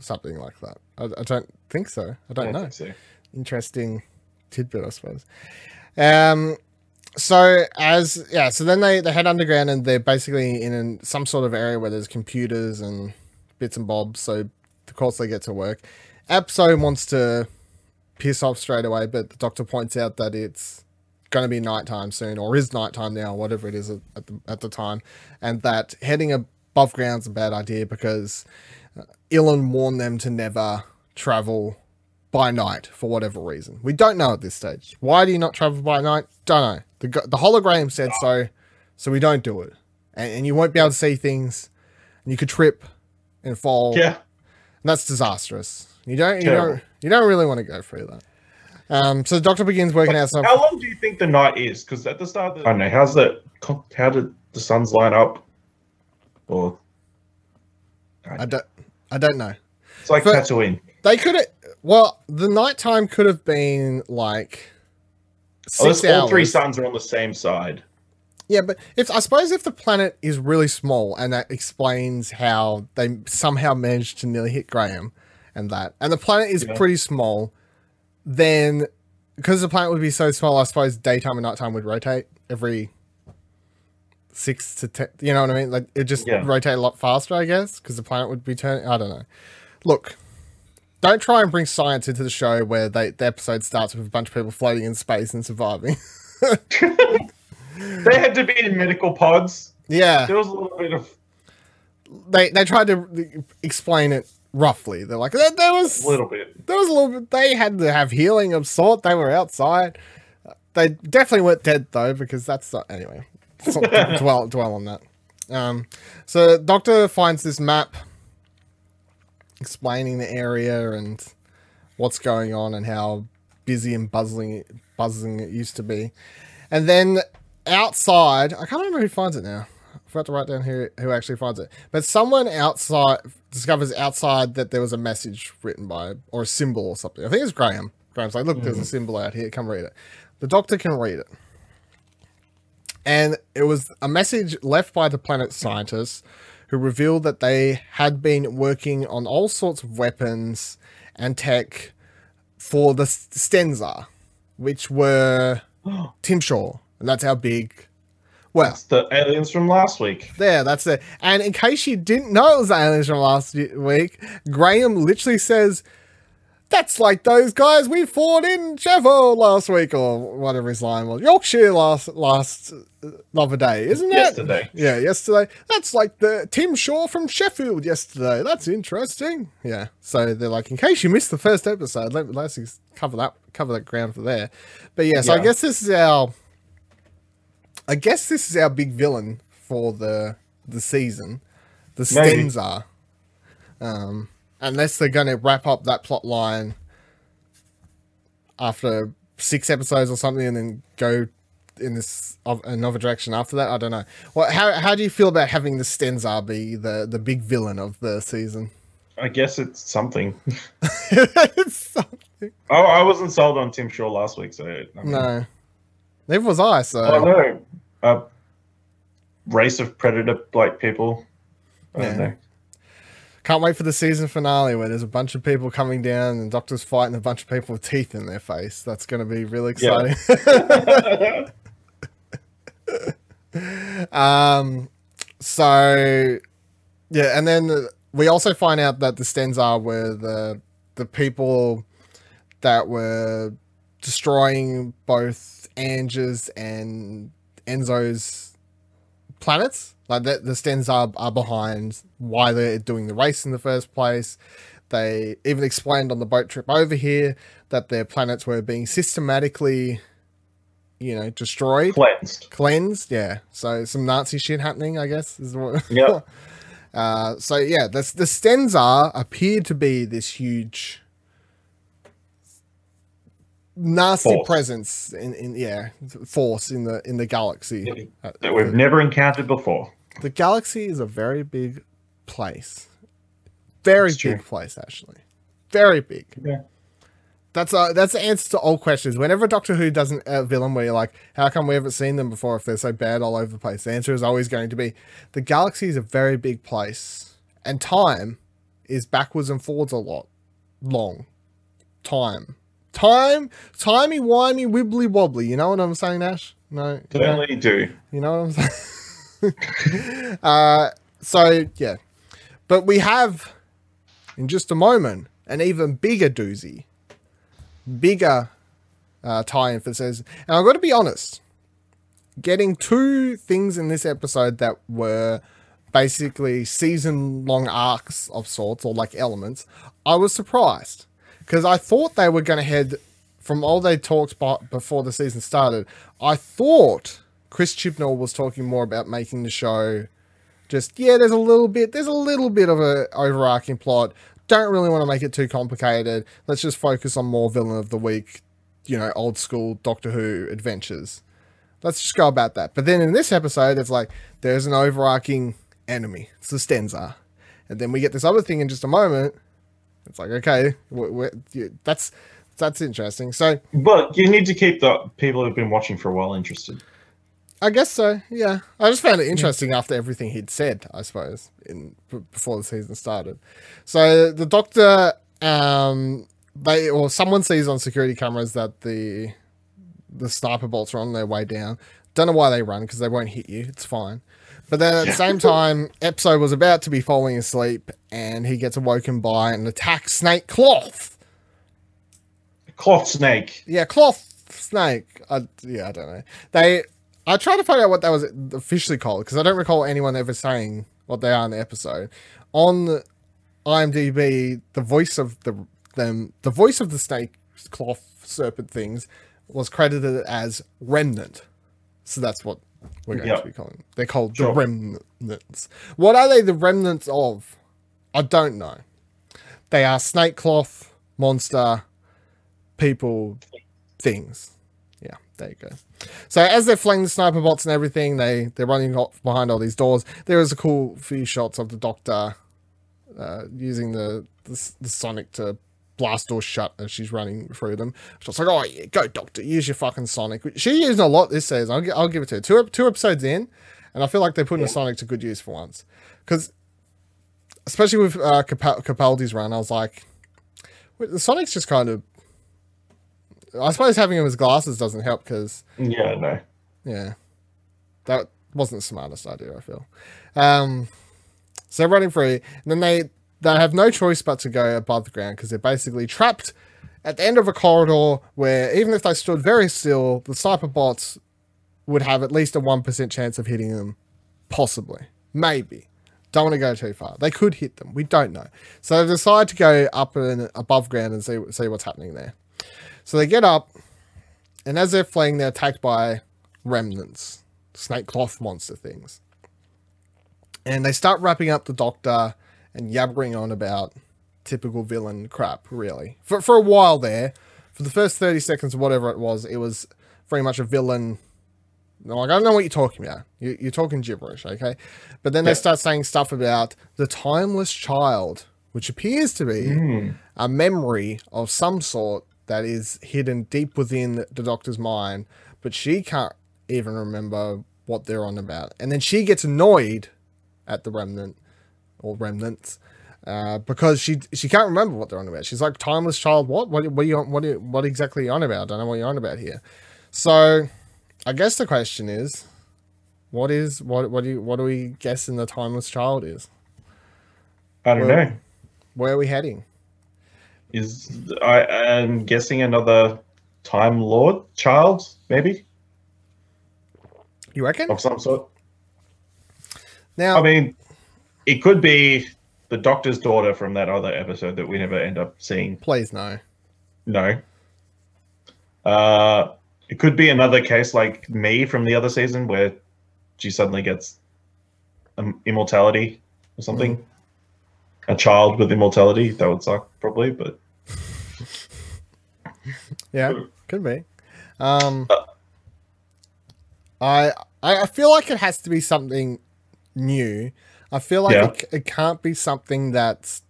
something like that. I, I don't think so. I don't
I
know.
so.
interesting tidbit, I suppose. Um, so as yeah, so then they they head underground and they're basically in an, some sort of area where there's computers and bits and bobs. So of course they get to work. Epzo wants to piss off straight away, but the doctor points out that it's going to be nighttime soon, or is nighttime now, whatever it is at, at the at the time, and that heading above ground's a bad idea because uh, Ilan warned them to never travel by night for whatever reason. We don't know at this stage. Why do you not travel by night? Don't know. The the hologram said so, so we don't do it, and, and you won't be able to see things, and you could trip and fall.
Yeah.
And that's disastrous. You don't you
Terrible.
don't you don't really want to go through that. Um, so the doctor begins working out some.
How long do you think the night is? Because at the start, the, I don't know. How's that? How did the suns line up? Or
I don't I don't know.
it's like
For-
Tatooine.
They could have. Well, the nighttime could have been like
Oh,
six
this- all three suns are on the same side.
Yeah, but if I suppose if the planet is really small and that explains how they somehow managed to nearly hit Graham and that, and the planet is
Yeah.
pretty small, then because the planet would be so small, I suppose daytime and nighttime would rotate every six to ten. You know what I mean? Like it just
Yeah.
rotate a lot faster, I guess, because the planet would be turning. I don't know. Look. Don't try and bring science into the show where they, the episode starts with a bunch of people floating in space and surviving.
They had to be in medical pods.
yeah.
There was a little bit of
they they tried to explain it roughly. They're like that. there was
a little bit.
there was a little bit. They had to have healing of sort. They were outside. They definitely weren't dead though because that's not anyway. Dwell dwell on that. Um, so Doctor finds this map explaining the area and what's going on and how busy and buzzing buzzing it used to be, and then outside I can't remember who finds it now. Forgot to write down who who actually finds it. But someone outside discovers outside that there was a message written by or a symbol or something. I think it's Graham. Graham's like, look, there's a mm-hmm. symbol out here. Come read it. The doctor can read it. And it was a message left by the planet scientists who revealed that they had been working on all sorts of weapons and tech for the Stenza, which were Tim Shaw. And that's how big. Well,
It's the aliens from last week.
there, that's it. And in case you didn't know it was the aliens from last week, Graham literally says, "That's like those guys we fought in Sheffield last week, or whatever his line was, Yorkshire last last uh, other day, isn't it?
Yesterday.
Yeah, yesterday. That's like the Tim Shaw from Sheffield yesterday. That's interesting. Yeah. So they're like, in case you missed the first episode, let, let's cover that cover that ground for there. But yeah, so I guess this is our. I guess this is our big villain for the the season, the
Maybe.
Stenza. Um, unless they're going to wrap up that plot line after six episodes or something, and then go in this of another direction after that. I don't know. Well, how how do you feel about having the Stenza be the the big villain of the season?
I guess it's something.
it's something.
Oh, I wasn't sold on Tim Shaw last week, so I mean,
No, neither was I. So
I know. A race of predator like people. I don't
Yeah.
know.
Can't wait for the season finale where there's a bunch of people coming down and doctors fighting a bunch of people with teeth in their face. That's going to be really
Yeah.
exciting. um, so yeah, and then we also find out that the Stenza were the the people that were destroying both Ange's and Enzo's planets. Like the, the Stens are, are behind why they're doing the race in the first place. They even explained on the boat trip over here that their planets were being systematically, you know, destroyed,
Cleansed.
cleansed. Yeah, so some Nazi shit happening, I guess. Is what.
Yeah.
Uh, so yeah, the the Stenza appeared to be this huge, nasty
Force.
presence in, in yeah force in the in the galaxy. Uh,
That we've never encountered before.
the galaxy is a very big place, very
That's
big
true.
place actually, very big.
Yeah.
That's a, that's the answer to all questions. Whenever Doctor Who does an- a villain where you're like, how come we haven't seen them before if they're so bad all over the place? The answer is always going to be the galaxy is a very big place, and time is backwards and forwards a lot, long time time, timey wimey, wibbly wobbly. You know what I'm saying, Ash? No, you know,
do.
you know what I'm saying. uh, so yeah, but we have in just a moment an even bigger doozy, bigger uh, tie-in for says, and I've got to be honest, getting two things in this episode that were basically season-long arcs of sorts or like elements, I was surprised because I thought they were going to head from all they talked before the season started. I thought Chris Chibnall was talking more about making the show just yeah. There's a little bit. There's a little bit of a overarching plot. Don't really want to make it too complicated. Let's just focus on more villain of the week. You know, old school Doctor Who adventures. Let's just go about that. But then in this episode, it's like there's an overarching enemy. It's the Stenza. And then we get this other thing in just a moment. It's like, okay, we we you- that's that's interesting. So
But you need to keep the people who've been watching for a while interested.
I guess so. Yeah, I just found it interesting after everything he'd said. I suppose in b- before the season started. So the doctor, um, they or someone sees on security cameras that the the sniper bolts are on their way down. Don't know why they run because they won't hit you. It's fine. But then at the same time, Epzo was about to be falling asleep, and he gets awoken by an attack snake cloth.
Cloth snake.
Yeah, cloth snake. I, yeah, I don't know. They. I tried to find out what that was officially called because I don't recall anyone ever saying what they are in the episode. On IMDb, the voice of the them, the voice of the snake cloth serpent things was credited as remnant. So that's what we're going
Yep.
to be calling. Them. They're called
Sure.
the remnants. What are they the remnants of? I don't know. They are snake cloth monster people things. Yeah, there you go. So as they're flaying the sniper bots and everything, they they're running off behind all these doors. There is a cool few shots of the doctor uh, using the, the the sonic to blast doors shut as she's running through them. She's like, "Oh yeah, go doctor, use your fucking sonic." She used a lot this season. I'll, I'll give it to her. Two two episodes in, and I feel like they're putting the sonic to good use for once. Because especially with uh, Capal- Capaldi's run, I was like, the sonic's just kind of. I suppose having him as glasses doesn't help because
Yeah, no.
yeah. That wasn't the smartest idea, I feel. Um, so running through, and then they, they have no choice but to go above the ground because they're basically trapped at the end of a corridor where even if they stood very still, the sniper bots would have at least a 1% chance of hitting them. Possibly. Maybe. Don't want to go too far. They could hit them. We don't know. So they decide to go up and above ground and see, see what's happening there. So they get up, and as they're fleeing, they're attacked by remnants, snake cloth monster things. And they start wrapping up the doctor and yabbering on about typical villain crap, really. For, for a while there, for the first 30 seconds or whatever it was, it was very much a villain. Like, I don't know what you're talking about. You, you're talking gibberish, okay? But then they start saying stuff about the timeless child, which appears to be hmm. a memory of some sort that is hidden deep within the doctor's mind, but she can't even remember what they're on about. And then she gets annoyed at the remnant or remnants uh, because she she can't remember what they're on about. She's like, "Timeless child, what? What? What are you? on- What? Are you, what exactly are you on about? I don't know what you're on about here." So, I guess the question is, what is what? What do you? What do we guessing the timeless child is?
I don't
Well-
know.
Where are we heading?
Is I am guessing another Time Lord child, maybe
You reckon?
of some sort.
Now,
I mean, it could be the Doctor's daughter from that other episode that we never end up seeing.
please no.
No. Uh, it could be another case like me from the other season where she suddenly gets um, immortality or something. A child with immortality that would suck probably, but
Yeah, could be. Um, I I I feel like it has to be something new. I feel like
Yeah.
it, it can't be something that's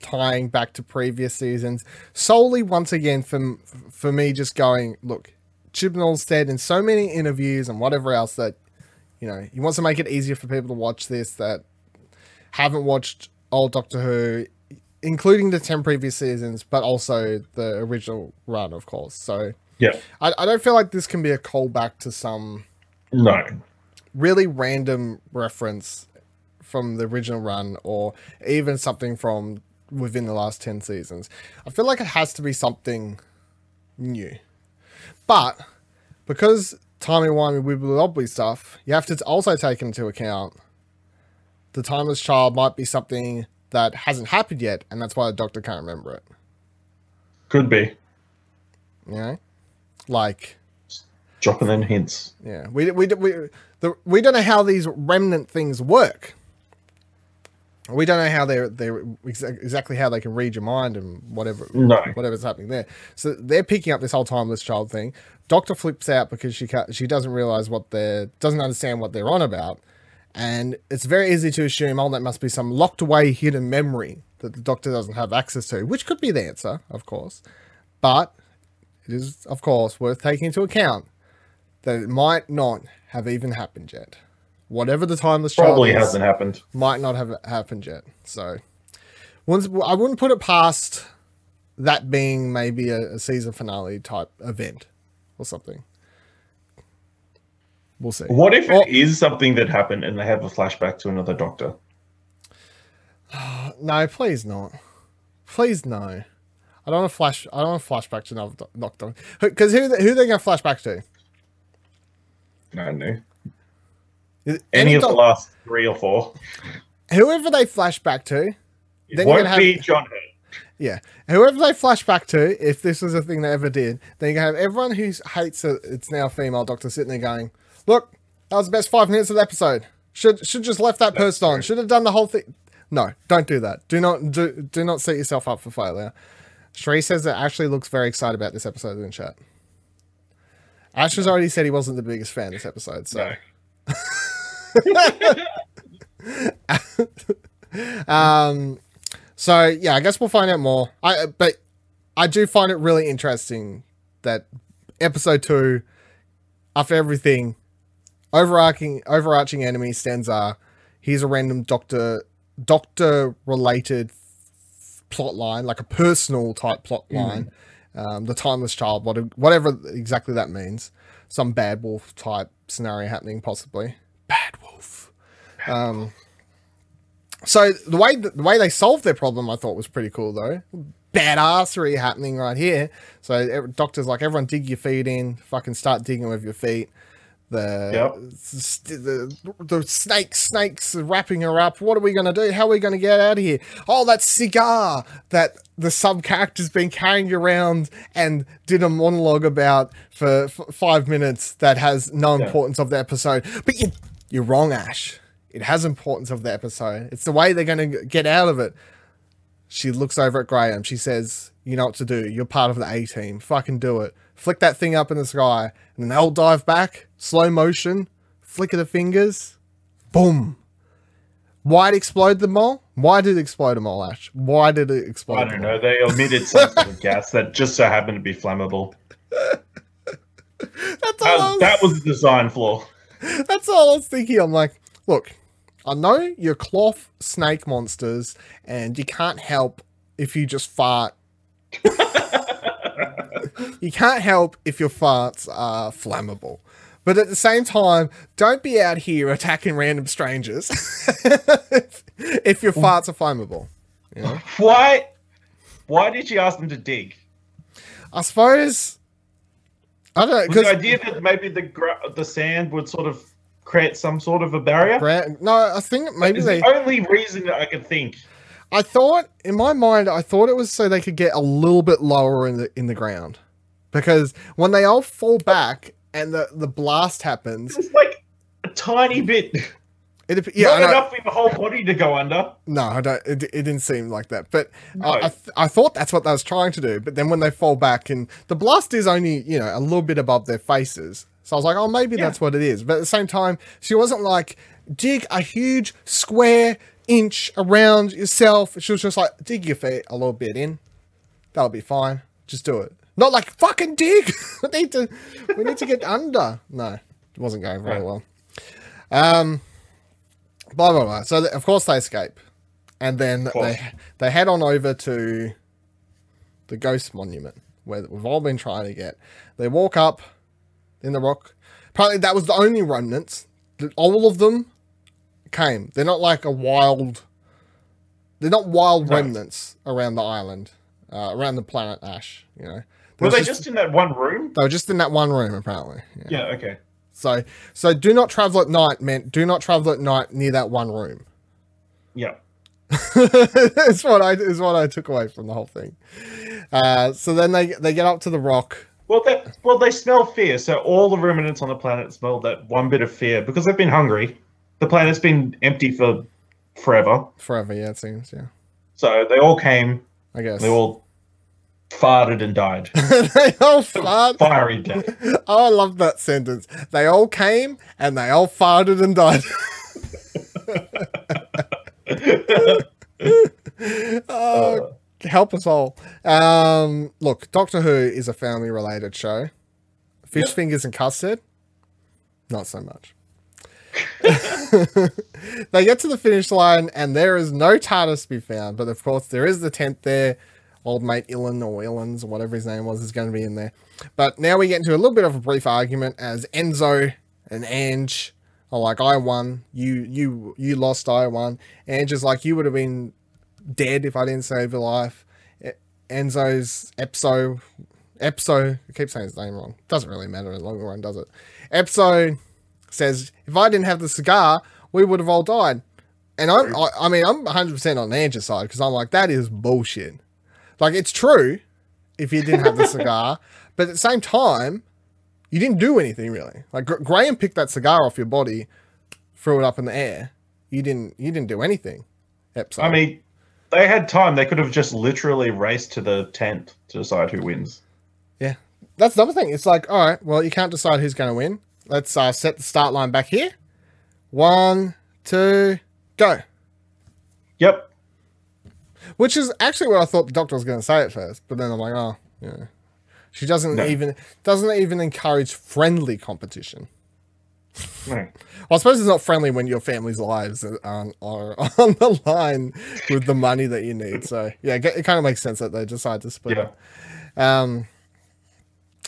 tying back to previous seasons solely once again from for me just going look chibnall said in so many interviews and whatever else that you know he wants to make it easier for people to watch this that haven't watched old doctor who including the 10 previous seasons, but also the original run, of course. So
Yeah.
I, I don't feel like this can be a callback to some
No.
really random reference from the original run or even something from within the last 10 seasons. I feel like it has to be something new. But because timey wimey wibbly wobbly stuff, you have to also take into account the timeless child might be something that hasn't happened yet, and that's why the doctor can't remember it.
Could be.
You know? Like
Dropping in hints.
Yeah, we we we the, we don't know how these remnant things work. We don't know how they're exa- exactly how they can read your mind and whatever
No.
whatever's happening there. So they're picking up this whole timeless child thing. Doctor flips out because she can't, she doesn't realize what they're doesn't understand what they're on about, and it's very easy to assume oh that must be some locked away hidden memory that the Doctor doesn't have access to, which could be the answer, of course, but it is of course worth taking into account that it might not have even happened yet. Whatever the timeless
Probably
is,
hasn't happened.
might not have happened yet. So, once I wouldn't put it past that being maybe a, a season finale type event or something. We'll see.
What if
Or-
it is something that happened and they have a flashback to another doctor?
No, please not. Please no. I don't want to flash. I don't want to flashback to another doctor because who who they going to flashback to?
I don't know.
Is-
Any of the last three or four.
whoever they flash back to,
It
Then
won't
have-
be John Hurt.
Yeah. Whoever they flash back to, if this was a thing they ever did, then you can have everyone who hates it, it's now a female doctor sitting there going, Look, that was the best five minutes of the episode. Should should just left that person on. Should have done the whole thing. No, don't do that. Do not do do not set yourself up for failure. Shree says that Ashley looks very excited about this episode in chat. Ash has already said he wasn't the biggest fan this episode, so
No.
Um, so yeah, I guess we'll find out more. I but I do find it really interesting that episode two, after everything, overarching overarching enemy Stenza, he's a random doctor doctor related plot line, like a personal type plot line. Um, the timeless child, whatever exactly that means. Some bad wolf type scenario happening, possibly. Bad. Um, so the way the way they solved their problem, I thought was pretty cool though. Badassery happening right here. So doctors like everyone dig your feet in, fucking start digging with your feet. The,
Yep.
the the snakes snakes wrapping her up. What are we gonna do? How are we gonna get out of here? Oh, that cigar that the sub character's been carrying around and did a monologue about for f- five minutes that has no
Yeah.
importance of the episode. But you you're wrong, Ash. It has importance of the episode. It's the way they're going to get out of it. She looks over at Graham. She says, "You know what to do. You're part of the A team. Fucking do it. Flick that thing up in the sky, and then they'll dive back, slow motion, flick of the fingers, boom. Why it explode the mole? Why did it explode a mole, Ash? Why did it explode?
I don't know. They omitted some sort of gas that just so happened to be flammable.
That's all,
That,
was,
that was the design flaw.
that's all I was thinking. I'm like, look, I know you're cloth snake monsters, and you can't help if you just fart you can't help if your farts are flammable. But at the same time, don't be out here attacking random strangers if, if your farts are flammable. You know?
Why? Why did you ask them to dig?
I suppose. I don't know.
The idea that maybe the gra- the sand would sort of create some sort of a barrier?
no, I think maybe they.
the only reason that I could think.
I thought in my mind, I thought it was so they could get a little bit lower in the in the ground, because when they all fall back and the the blast happens,
It's like a tiny bit.
it yeah,
not enough for the whole body to go under.
No, I don't. It, it didn't seem like that. But
No.
I, I, th- I thought that's what they was trying to do. But then when they fall back and the blast is only you know a little bit above their faces, so I was like, oh, maybe
Yeah.
that's what it is. But at the same time, she wasn't like dig a huge square inch around yourself. She was just like dig your feet a little bit in. That'll be fine. Just do it. Not like fucking dig. we need to. We need to get under. No, it wasn't going very
Right.
well. Um. Blah blah blah. So of course they escape and then they they head on over to the ghost monument where we've all been trying to get. They walk up in the rock. Apparently, that was the only remnants. All of them came. They're not like a wild. They're not wild
No.
remnants around the island, uh, around the planet Ash. You know,
Were they just in that one room?
they were just in that one room apparently. Yeah.
Yeah. Okay.
So, so do not travel at night meant do not travel at night near that one room.
Yeah.
That's what I is what I took away from the whole thing. Uh, so then they they get up to the rock.
Well, they well they smell fear. So all the remnants on the planet smell that one bit of fear because they've been hungry. The planet's been empty for forever.
Forever, yeah, it seems, yeah.
So they all came.
I guess.
They all farted and died.
they all farted.
Fiery death.
Oh, I love that sentence. They all came and they all farted and died. Uh, oh, help us all. Um, look, Doctor Who is a family related show. Fish
Yep.
fingers and custard, not so much. they get to the finish line and there is no TARDIS to be found, but of course there is the tent there. Old mate Ilan or Illans or whatever his name was is going to be in there. But now we get into a little bit of a brief argument as Enzo and Ange are like, I won, you you you lost, I won. Ange is like, you would have been dead if I didn't save your life. Enzo's Epzo Epzo I keep saying his name wrong. Doesn't really matter in the long run, does it? Epzo says, if I didn't have the cigar, we would have all died. And I'm, I, I mean, I'm 100% on Ange's side because I'm like, that is bullshit. Like, it's true if you didn't have the cigar, but at the same time, you didn't do anything really. Like, Gra- Graham picked that cigar off your body, threw it up in the air. You didn't, you didn't do anything. Epzo.
I mean, they had time. They could have just literally raced to the tent to decide who wins.
Yeah, that's the other thing. It's like, all right, well, you can't decide who's going to win. Let's uh, set the start line back here. One, two, go.
Yep.
Which is actually what I thought the doctor was going to say at first, but then I'm like, oh, yeah. She doesn't
No.
even doesn't even encourage friendly competition. Well, I suppose it's not friendly when your family's lives are, on the line with the money that you need. So yeah, it kind of makes sense that they decide to split
Yeah.
it. Um,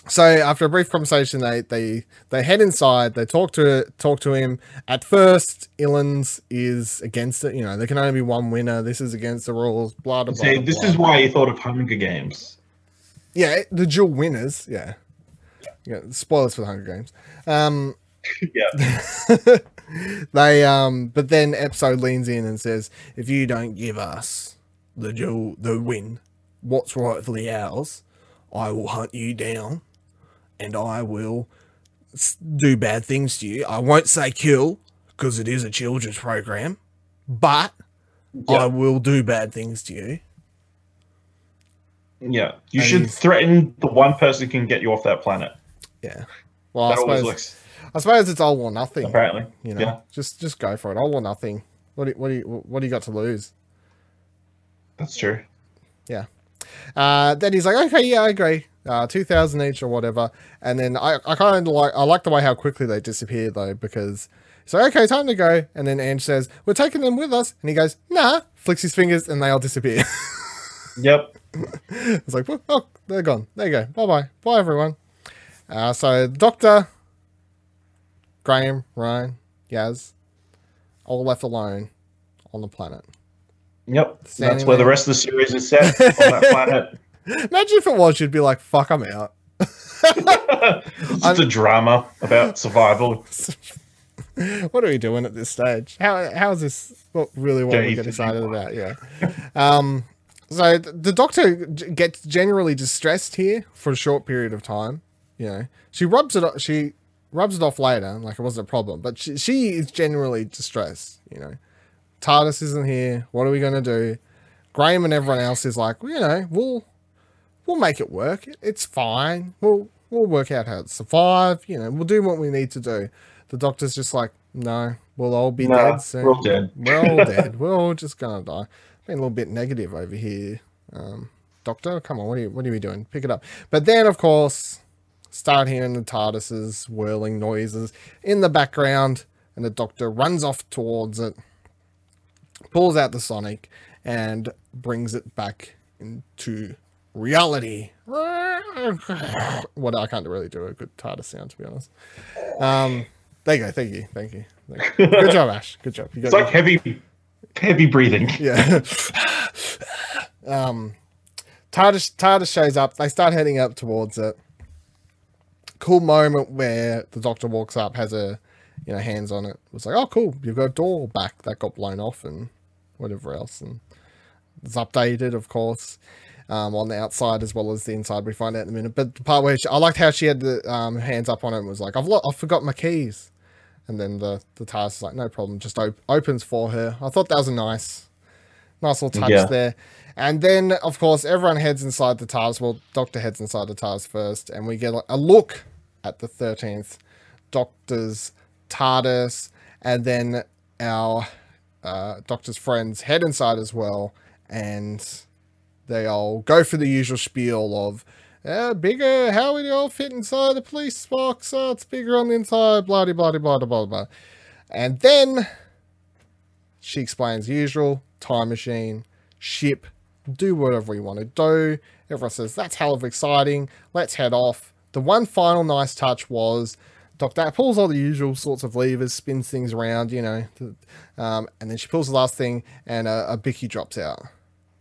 so after a brief conversation, they they they head inside. They talk to talk to him. At first, Illans is against it. You know, there can only be one winner. This is against the rules. Blah blah blah.
See,
blah,
this
blah.
is why you thought of Hunger Games.
yeah, the dual winners. Yeah, yeah. Spoilers for the Hunger Games. Um,
yeah.
they um, but then Epzo leans in and says, "If you don't give us the dual the win, what's rightfully ours, I will hunt you down, and I will do bad things to you. I won't say kill because it is a children's program, but I will do bad things to you."
Yeah. You
And
should threaten the one person who can get you off that planet.
Yeah. Well, I
that always
suppose,
looks
I suppose it's all or nothing.
apparently.
You know,
Yeah.
just just go for it, all or nothing. What do you, what do you what do you got to lose?
That's true. Yeah.
Uh, then he's like, okay, yeah, I agree. Uh, two thousand each or whatever. And then I, I kind of like I like the way how quickly they disappear though because so okay, time to go. And then Ange says, we're taking them with us, and he goes, nah, flicks his fingers, and they all disappear.
Yep.
it's like, oh, oh, they're gone. There you go. Bye bye. Bye everyone. Uh, so Doctor Graham, Ryan, Yaz, all left alone on the planet.
Yep.
Standing
That's where the rest of the series is set on that planet.
Imagine if it was, you'd be like, fuck, I'm out.
it's just a drama about survival.
what are we doing at this stage? How how is this what really what we get excited about? Yeah. Um. So th- the doctor gets generally distressed here for a short period of time. You know, she rubs it. She rubs it off later, like it wasn't a problem. But she she is generally distressed. You know, TARDIS isn't here. What are we gonna do? Graham and everyone else is like, well, you know, we'll we'll make it work. It's fine. We'll we'll work out how to survive. You know, we'll do what we need to do. The doctor's just like, no, we'll all be
Nah,
dead soon.
we're all dead.
We're all dead. We're all just gonna die. Being a little bit negative over here, um, Doctor. Come on, what are you what are you doing? Pick it up. But then, of course, start hearing the TARDIS's whirling noises in the background, and the Doctor runs off towards it. pulls out the Sonic and brings it back into reality. What I can't really do a good TARDIS sound to be honest. Um, there you go. Thank you. Thank you. Thank you. Good job, Ash. Good job. You
It's like heavy, heavy breathing.
yeah. um, TARDIS, TARDIS shows up. They start heading up towards it. Cool moment where the Doctor walks up, has a, you know, hands on it. It was like, oh, cool. You've got a door back that got blown off and whatever else. And it's updated, of course, um, on the outside as well as the inside. We find out in a minute. But the part where she, I liked how she had the um, hands up on it and was like, I've, lo- I forgot my keys. And then the, the TARDIS is like, no problem, just op- opens for her. I thought that was a nice, nice little touch
Yeah.
there. And then, of course, everyone heads inside the TARDIS. Well, Doctor heads inside the TARDIS first, and we get a look at the 13th Doctor's TARDIS. And then our uh, Doctor's friends head inside as well, and they all go for the usual spiel of, uh, bigger, how would it all fit inside the police box? Oh, it's bigger on the inside, blah, blah, blah, blah, blah, blah. And then she explains usual time machine, ship, do whatever you want to do. Everyone says, that's hell of exciting. Let's head off. The one final nice touch was Doctor pulls all the usual sorts of levers, spins things around, you know, um, and then she pulls the last thing and a, a Bicky drops out.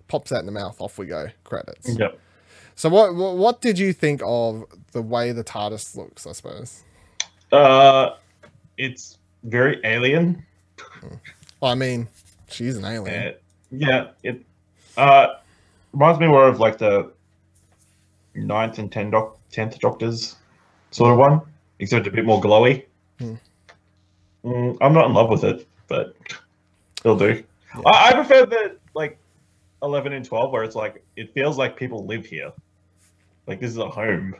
Pops out in the mouth. Off we go. Credits.
Yep.
So what, what what did you think of the way the TARDIS looks? I suppose.
Uh, it's very alien.
Well, I mean, she's an alien.
Uh, yeah, it uh reminds me more of like the ninth and ten doc- tenth Doctors sort of one, except a bit more glowy.
Hmm.
Mm, I'm not in love with it, but it'll do. I, I prefer the like eleven and twelve, where it's like it feels like people live here, like this is a home.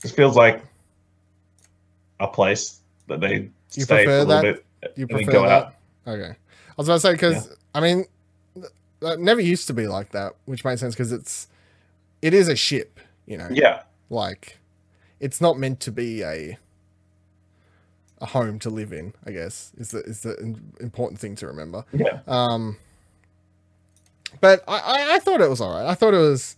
This feels like a place that they
You
stay
prefer
a little
that?
bit
you prefer
go
that?
out.
Okay. I was about to say because I mean, that never used to be like that, which makes sense because it's it is a ship, you know.
Yeah,
Like, it's not meant to be a a home to live in. I guess is the is the important thing to remember.
yeah.
Um, but I, I, I thought it was all right. I thought it was.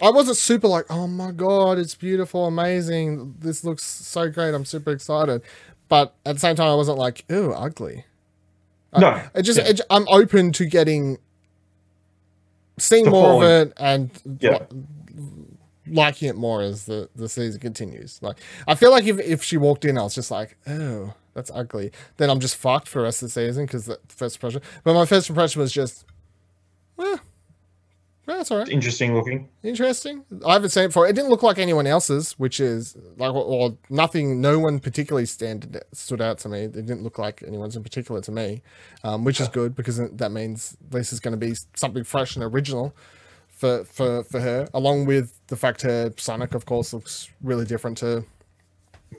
I wasn't super like, oh my god, it's beautiful, amazing. This looks so great. I'm super excited. But at the same time, I wasn't like, ew, ugly. I-
No,
It just,
yeah.
it, I'm open to getting, seeing more of it and
Yeah.
li- liking it more as the, the season continues. Like, I feel like if, if she walked in, I was just like, oh, that's ugly. Then I'm just fucked for the rest of the season because the first impression. But my first impression was just, well, well, that's all right.
interesting looking.
Interesting. I haven't seen it before. It didn't look like anyone else's, which is like, or, or nothing. No one particularly stand, stood out to me. It didn't look like anyone's in particular to me, um, which is good because that means this is going to be something fresh and original for for for her. Along with the fact her Sonic, of course, looks really different to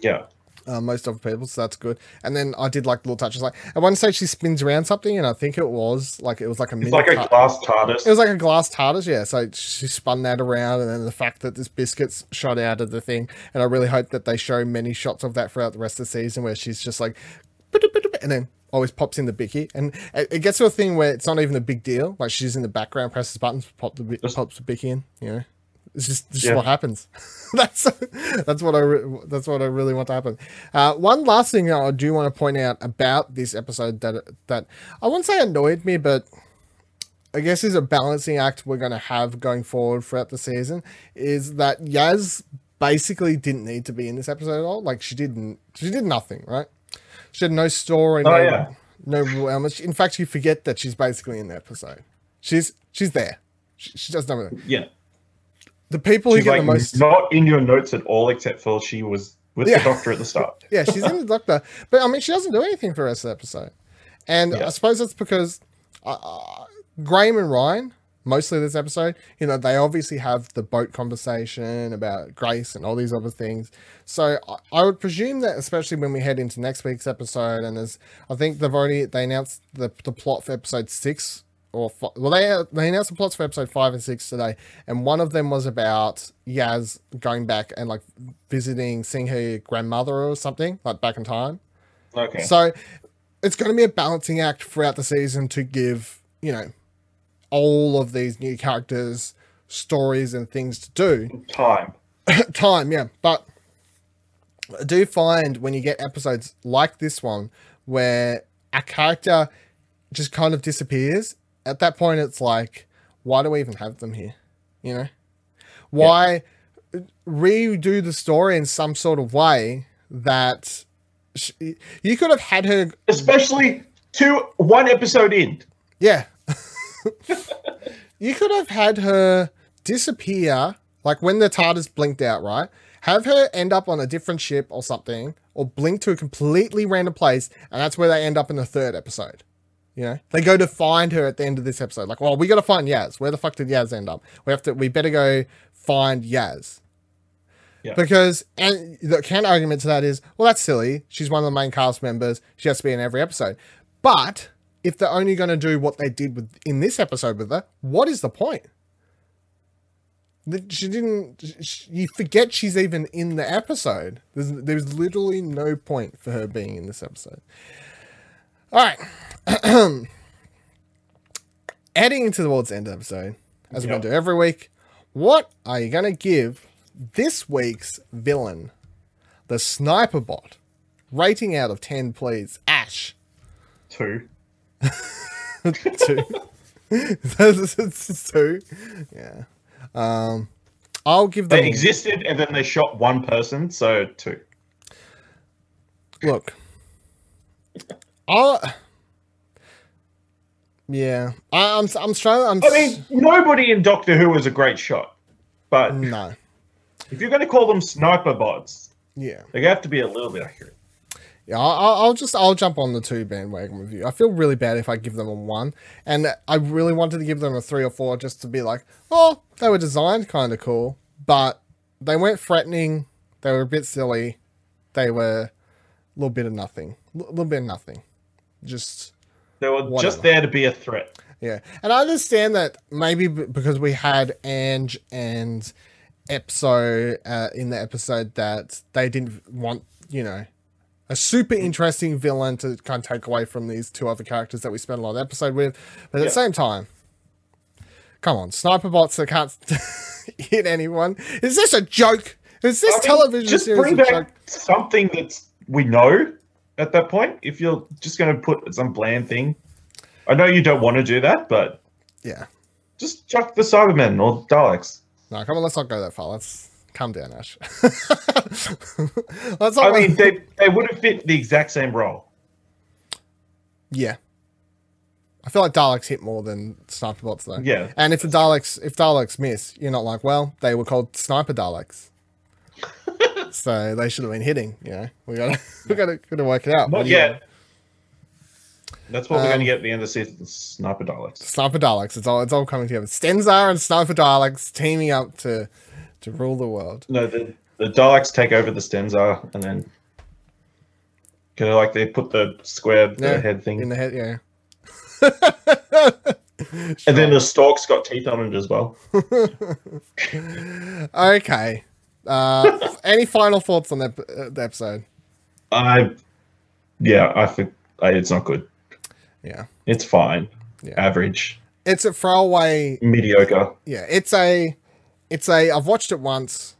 Yeah,
uh, most other people, so that's good. And then I did like little touches, like at one stage she spins around something, and I think it was like it was like a
like a
cut-
glass TARDIS.
it was like a glass TARDIS, yeah. So she spun that around, and then the fact that this biscuit's shot out of the thing, and I really hope that they show many shots of that throughout the rest of the season, where she's just like, and then always pops in the bicky, and it, it gets to a thing where it's not even a big deal. Like she's in the background, presses buttons, pop the pops the bicky in. You know, it's just, just
Yeah.
what happens. that's that's what I re- that's what I really want to happen. Uh, one last thing I do want to point out about this episode that that I wouldn't say annoyed me, but I guess is a balancing act we're going to have going forward throughout the season is that Yaz basically didn't need to be in this episode at all. Like she didn't, she did nothing, right? She had no story,
Oh,
no,
yeah.
no real elements. In fact, you forget that she's basically in the episode. She's she's there. She, she does nothing.
yeah,
The people who
she's
get
like
the most,
not in your notes at all, except for she was with
Yeah.
the doctor at the start.
yeah, she's in the doctor, but I mean, she doesn't do anything for the rest of the episode. And I suppose that's because uh, Graham and Ryan, mostly this episode, you know, they obviously have the boat conversation about Grace and all these other things. So I, I would presume that, especially when we head into next week's episode, and as I think they've already they announced the the plot for episode six. Or fi- well, they they announced the plots for episode five and six today, and one of them was about Yaz going back and like visiting, seeing her grandmother or something, like back in time.
Okay.
So it's going to be a balancing act throughout the season to give you know all of these new characters stories and things to do
Time.
time yeah but I do find when you get episodes like this one where a character just kind of disappears at that point it's like why do we even have them here? You know? Why redo the story in some sort of way that sh- you could have had her
Especially two one episode in.
yeah. You could have had her disappear like when the TARDIS blinked out right? Have her end up on a different ship or something or blink to a completely random place and that's where they end up in the third episode you know? They go to find her at the end of this episode. Like well we gotta find yaz. Where the fuck did yaz end up? We have to we better go find yaz.
Yeah.
because and the counter argument to that is well that's silly. She's one of the main cast members. She has to be in every episode. But if they're only going to do what they did with in this episode with her what is the point? That she didn't sh you forget she's even in the episode. There's there's literally no point for her being in this episode all right. Heading into the World's end of the episode as we're going to do every week what are you going to give this week's villain the sniper bot rating out of 10 please? Ash.
Two.
two. Two? Yeah. Um i'll give them
They existed and then they shot one person, so two.
look i'll yeah I, i'm i'm struggling i'm
I mean, nobody in Doctor Who is a great shot. But
no
if you're going to call them sniper bots,
yeah
they have to be a little bit accurate.
Yeah, I'll, I'll just I'll jump on the two bandwagon with you. I feel really bad if I give them a one, and I really wanted to give them a three or four just to be like, oh, they were designed kind of cool, but they weren't threatening. They were a bit silly. They were a little bit of nothing, a little bit of nothing. Just
They were
Whatever.
just there to be a threat.
yeah, and I understand that maybe because we had Ange and Epzo uh, in the episode that they didn't want, you know, a super interesting villain to kind of take away from these two other characters that we spent a lot of the episode with. But at
Yeah.
the same time, come on, sniper bots that can't hit anyone. Is this a joke? Is this
I mean,
television
just
series
bring back
joke?
something that we know at that point. If you're just going to put some bland thing, I know you don't want to do that, but
Yeah.
just chuck the Cybermen or Daleks.
No, come on, let's not go that far. Let's calm down, Ash. let's
I mean, they they would have fit the exact same role.
Yeah. I feel like Daleks hit more than sniper bots though.
Yeah.
And if the Daleks if Daleks miss, you're not like, well, they were called sniper Daleks. So they should have been hitting, you know. We gotta we gotta gotta work it out.
Not
But yeah,
yet. That's what we're
Um,
going to get at the end of the season: Sniper Daleks.
Sniper Daleks, it's all it's all coming together. Stenza and Sniper Daleks teaming up to to rule the world.
No, the the Daleks take over the Stenza, and then kind of like they put the square the head thing,
In the head, yeah.
and then the stalk's got teeth on it as well.
Okay. Uh any final thoughts on that uh, the episode?
I, yeah, I think I, it's not good.
Yeah.
It's fine,
Yeah.
average,
It's a throwaway
mediocre.
yeah, it's a, it's a. I've watched it once.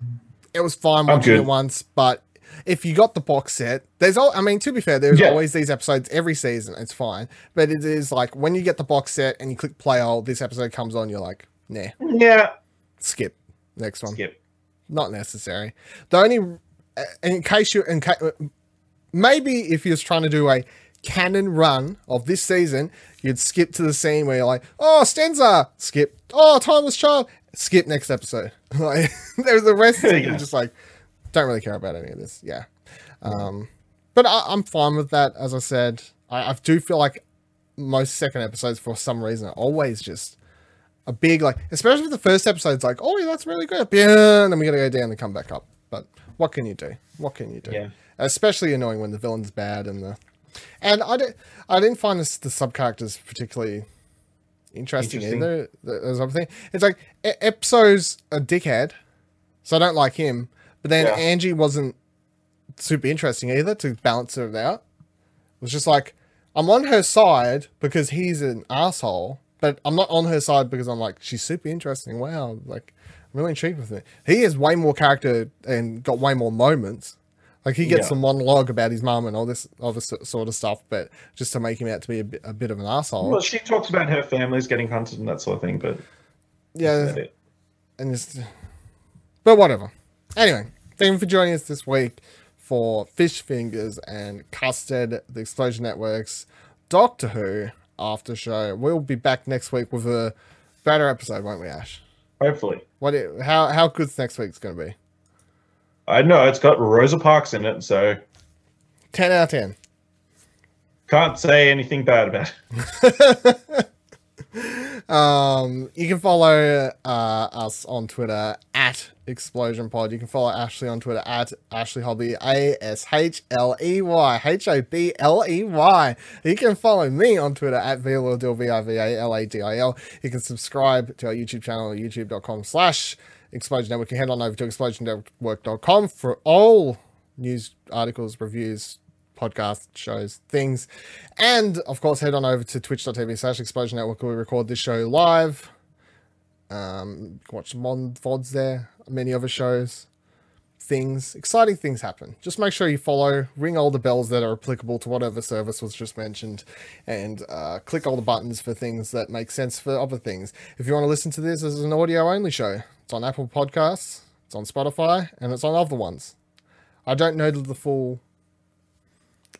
It was fine watching it once, but if you got the box set, there's all. I mean, to be fair, there's
Yeah.
always these episodes every season. It's fine, but it is like when you get the box set and you click play. all, this episode comes on. You're like, nah,
Yeah,
skip. Next one,
skip.
Not necessary. The only, uh, in case you, in case, maybe if you're trying to do a canon run of this season, you'd skip to the scene where you're like, oh, Stenza, skip. Oh, Timeless Child, skip next episode. like, there's the rest.
There you
you're just like, don't really care about any of this. Yeah. Um, but I, I'm fine with that. As I said, I, I do feel like most second episodes, for some reason, are always just a big like, especially if the first episode's like, oh, yeah, that's really good. Yeah, and then we gotta go down and come back up. But what can you do? What can you do?
Yeah.
Especially annoying when the villain's bad and the, and I didn't, I didn't find this, the sub characters particularly interesting,
Interesting.
either. th- There's other thing. It's like Epzo's a dickhead, so I don't like him. But then
Yeah.
Angie wasn't super interesting either to balance it out. It was just like, I'm on her side because he's an asshole, but I'm not on her side because I'm like she's super interesting. Wow, like I'm really intrigued with it. He has way more character and got way more moments. Like he gets
Yeah.
some monologue about his mum and all this other sort of stuff, but just to make him out to be a bit, a bit of an asshole.
Well, she talks about her family's getting hunted and that sort of thing, but
yeah, and just but whatever anyway thank you for joining us this week for fish fingers and custard the explosion networks doctor who after show. We'll be back next week with a better episode won't we ash?
Hopefully.
what it, how how good's next week's going to be?
I know it's got Rosa Parks in it, so.
10 out of 10
can't say anything bad about it.
Um, you can follow uh, us on Twitter at Explosion Pod. You can follow Ashley on Twitter at Ashley Hobley A S H L E Y H O B L E Y. You can follow me on Twitter at Vivaladil V I V A L A D I L. You can subscribe to our YouTube channel youtube.com slash Explosion Network. You can head on over to explosionnetwork.com for all news articles, reviews, podcast shows, things. And of course, head on over to twitch.tv slash explosion network where we record this show live. Um, watch Mon VODs there, many other shows, things, exciting things happen. Just make sure you follow, ring all the bells that are applicable to whatever service was just mentioned, and uh, click all the buttons for things that make sense for other things. If you want to listen to this as an audio only show, it's on Apple Podcasts, it's on Spotify, and it's on other ones. I don't know the full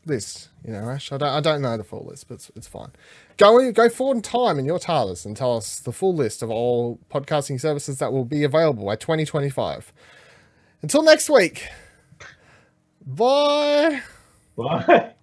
list, you know, Ash. I don't, I don't know the full list, but it's, it's fine. Go go forward in time in your TARDIS and tell us the full list of all podcasting services that will be available by 2025. Until next week. Bye.
Bye.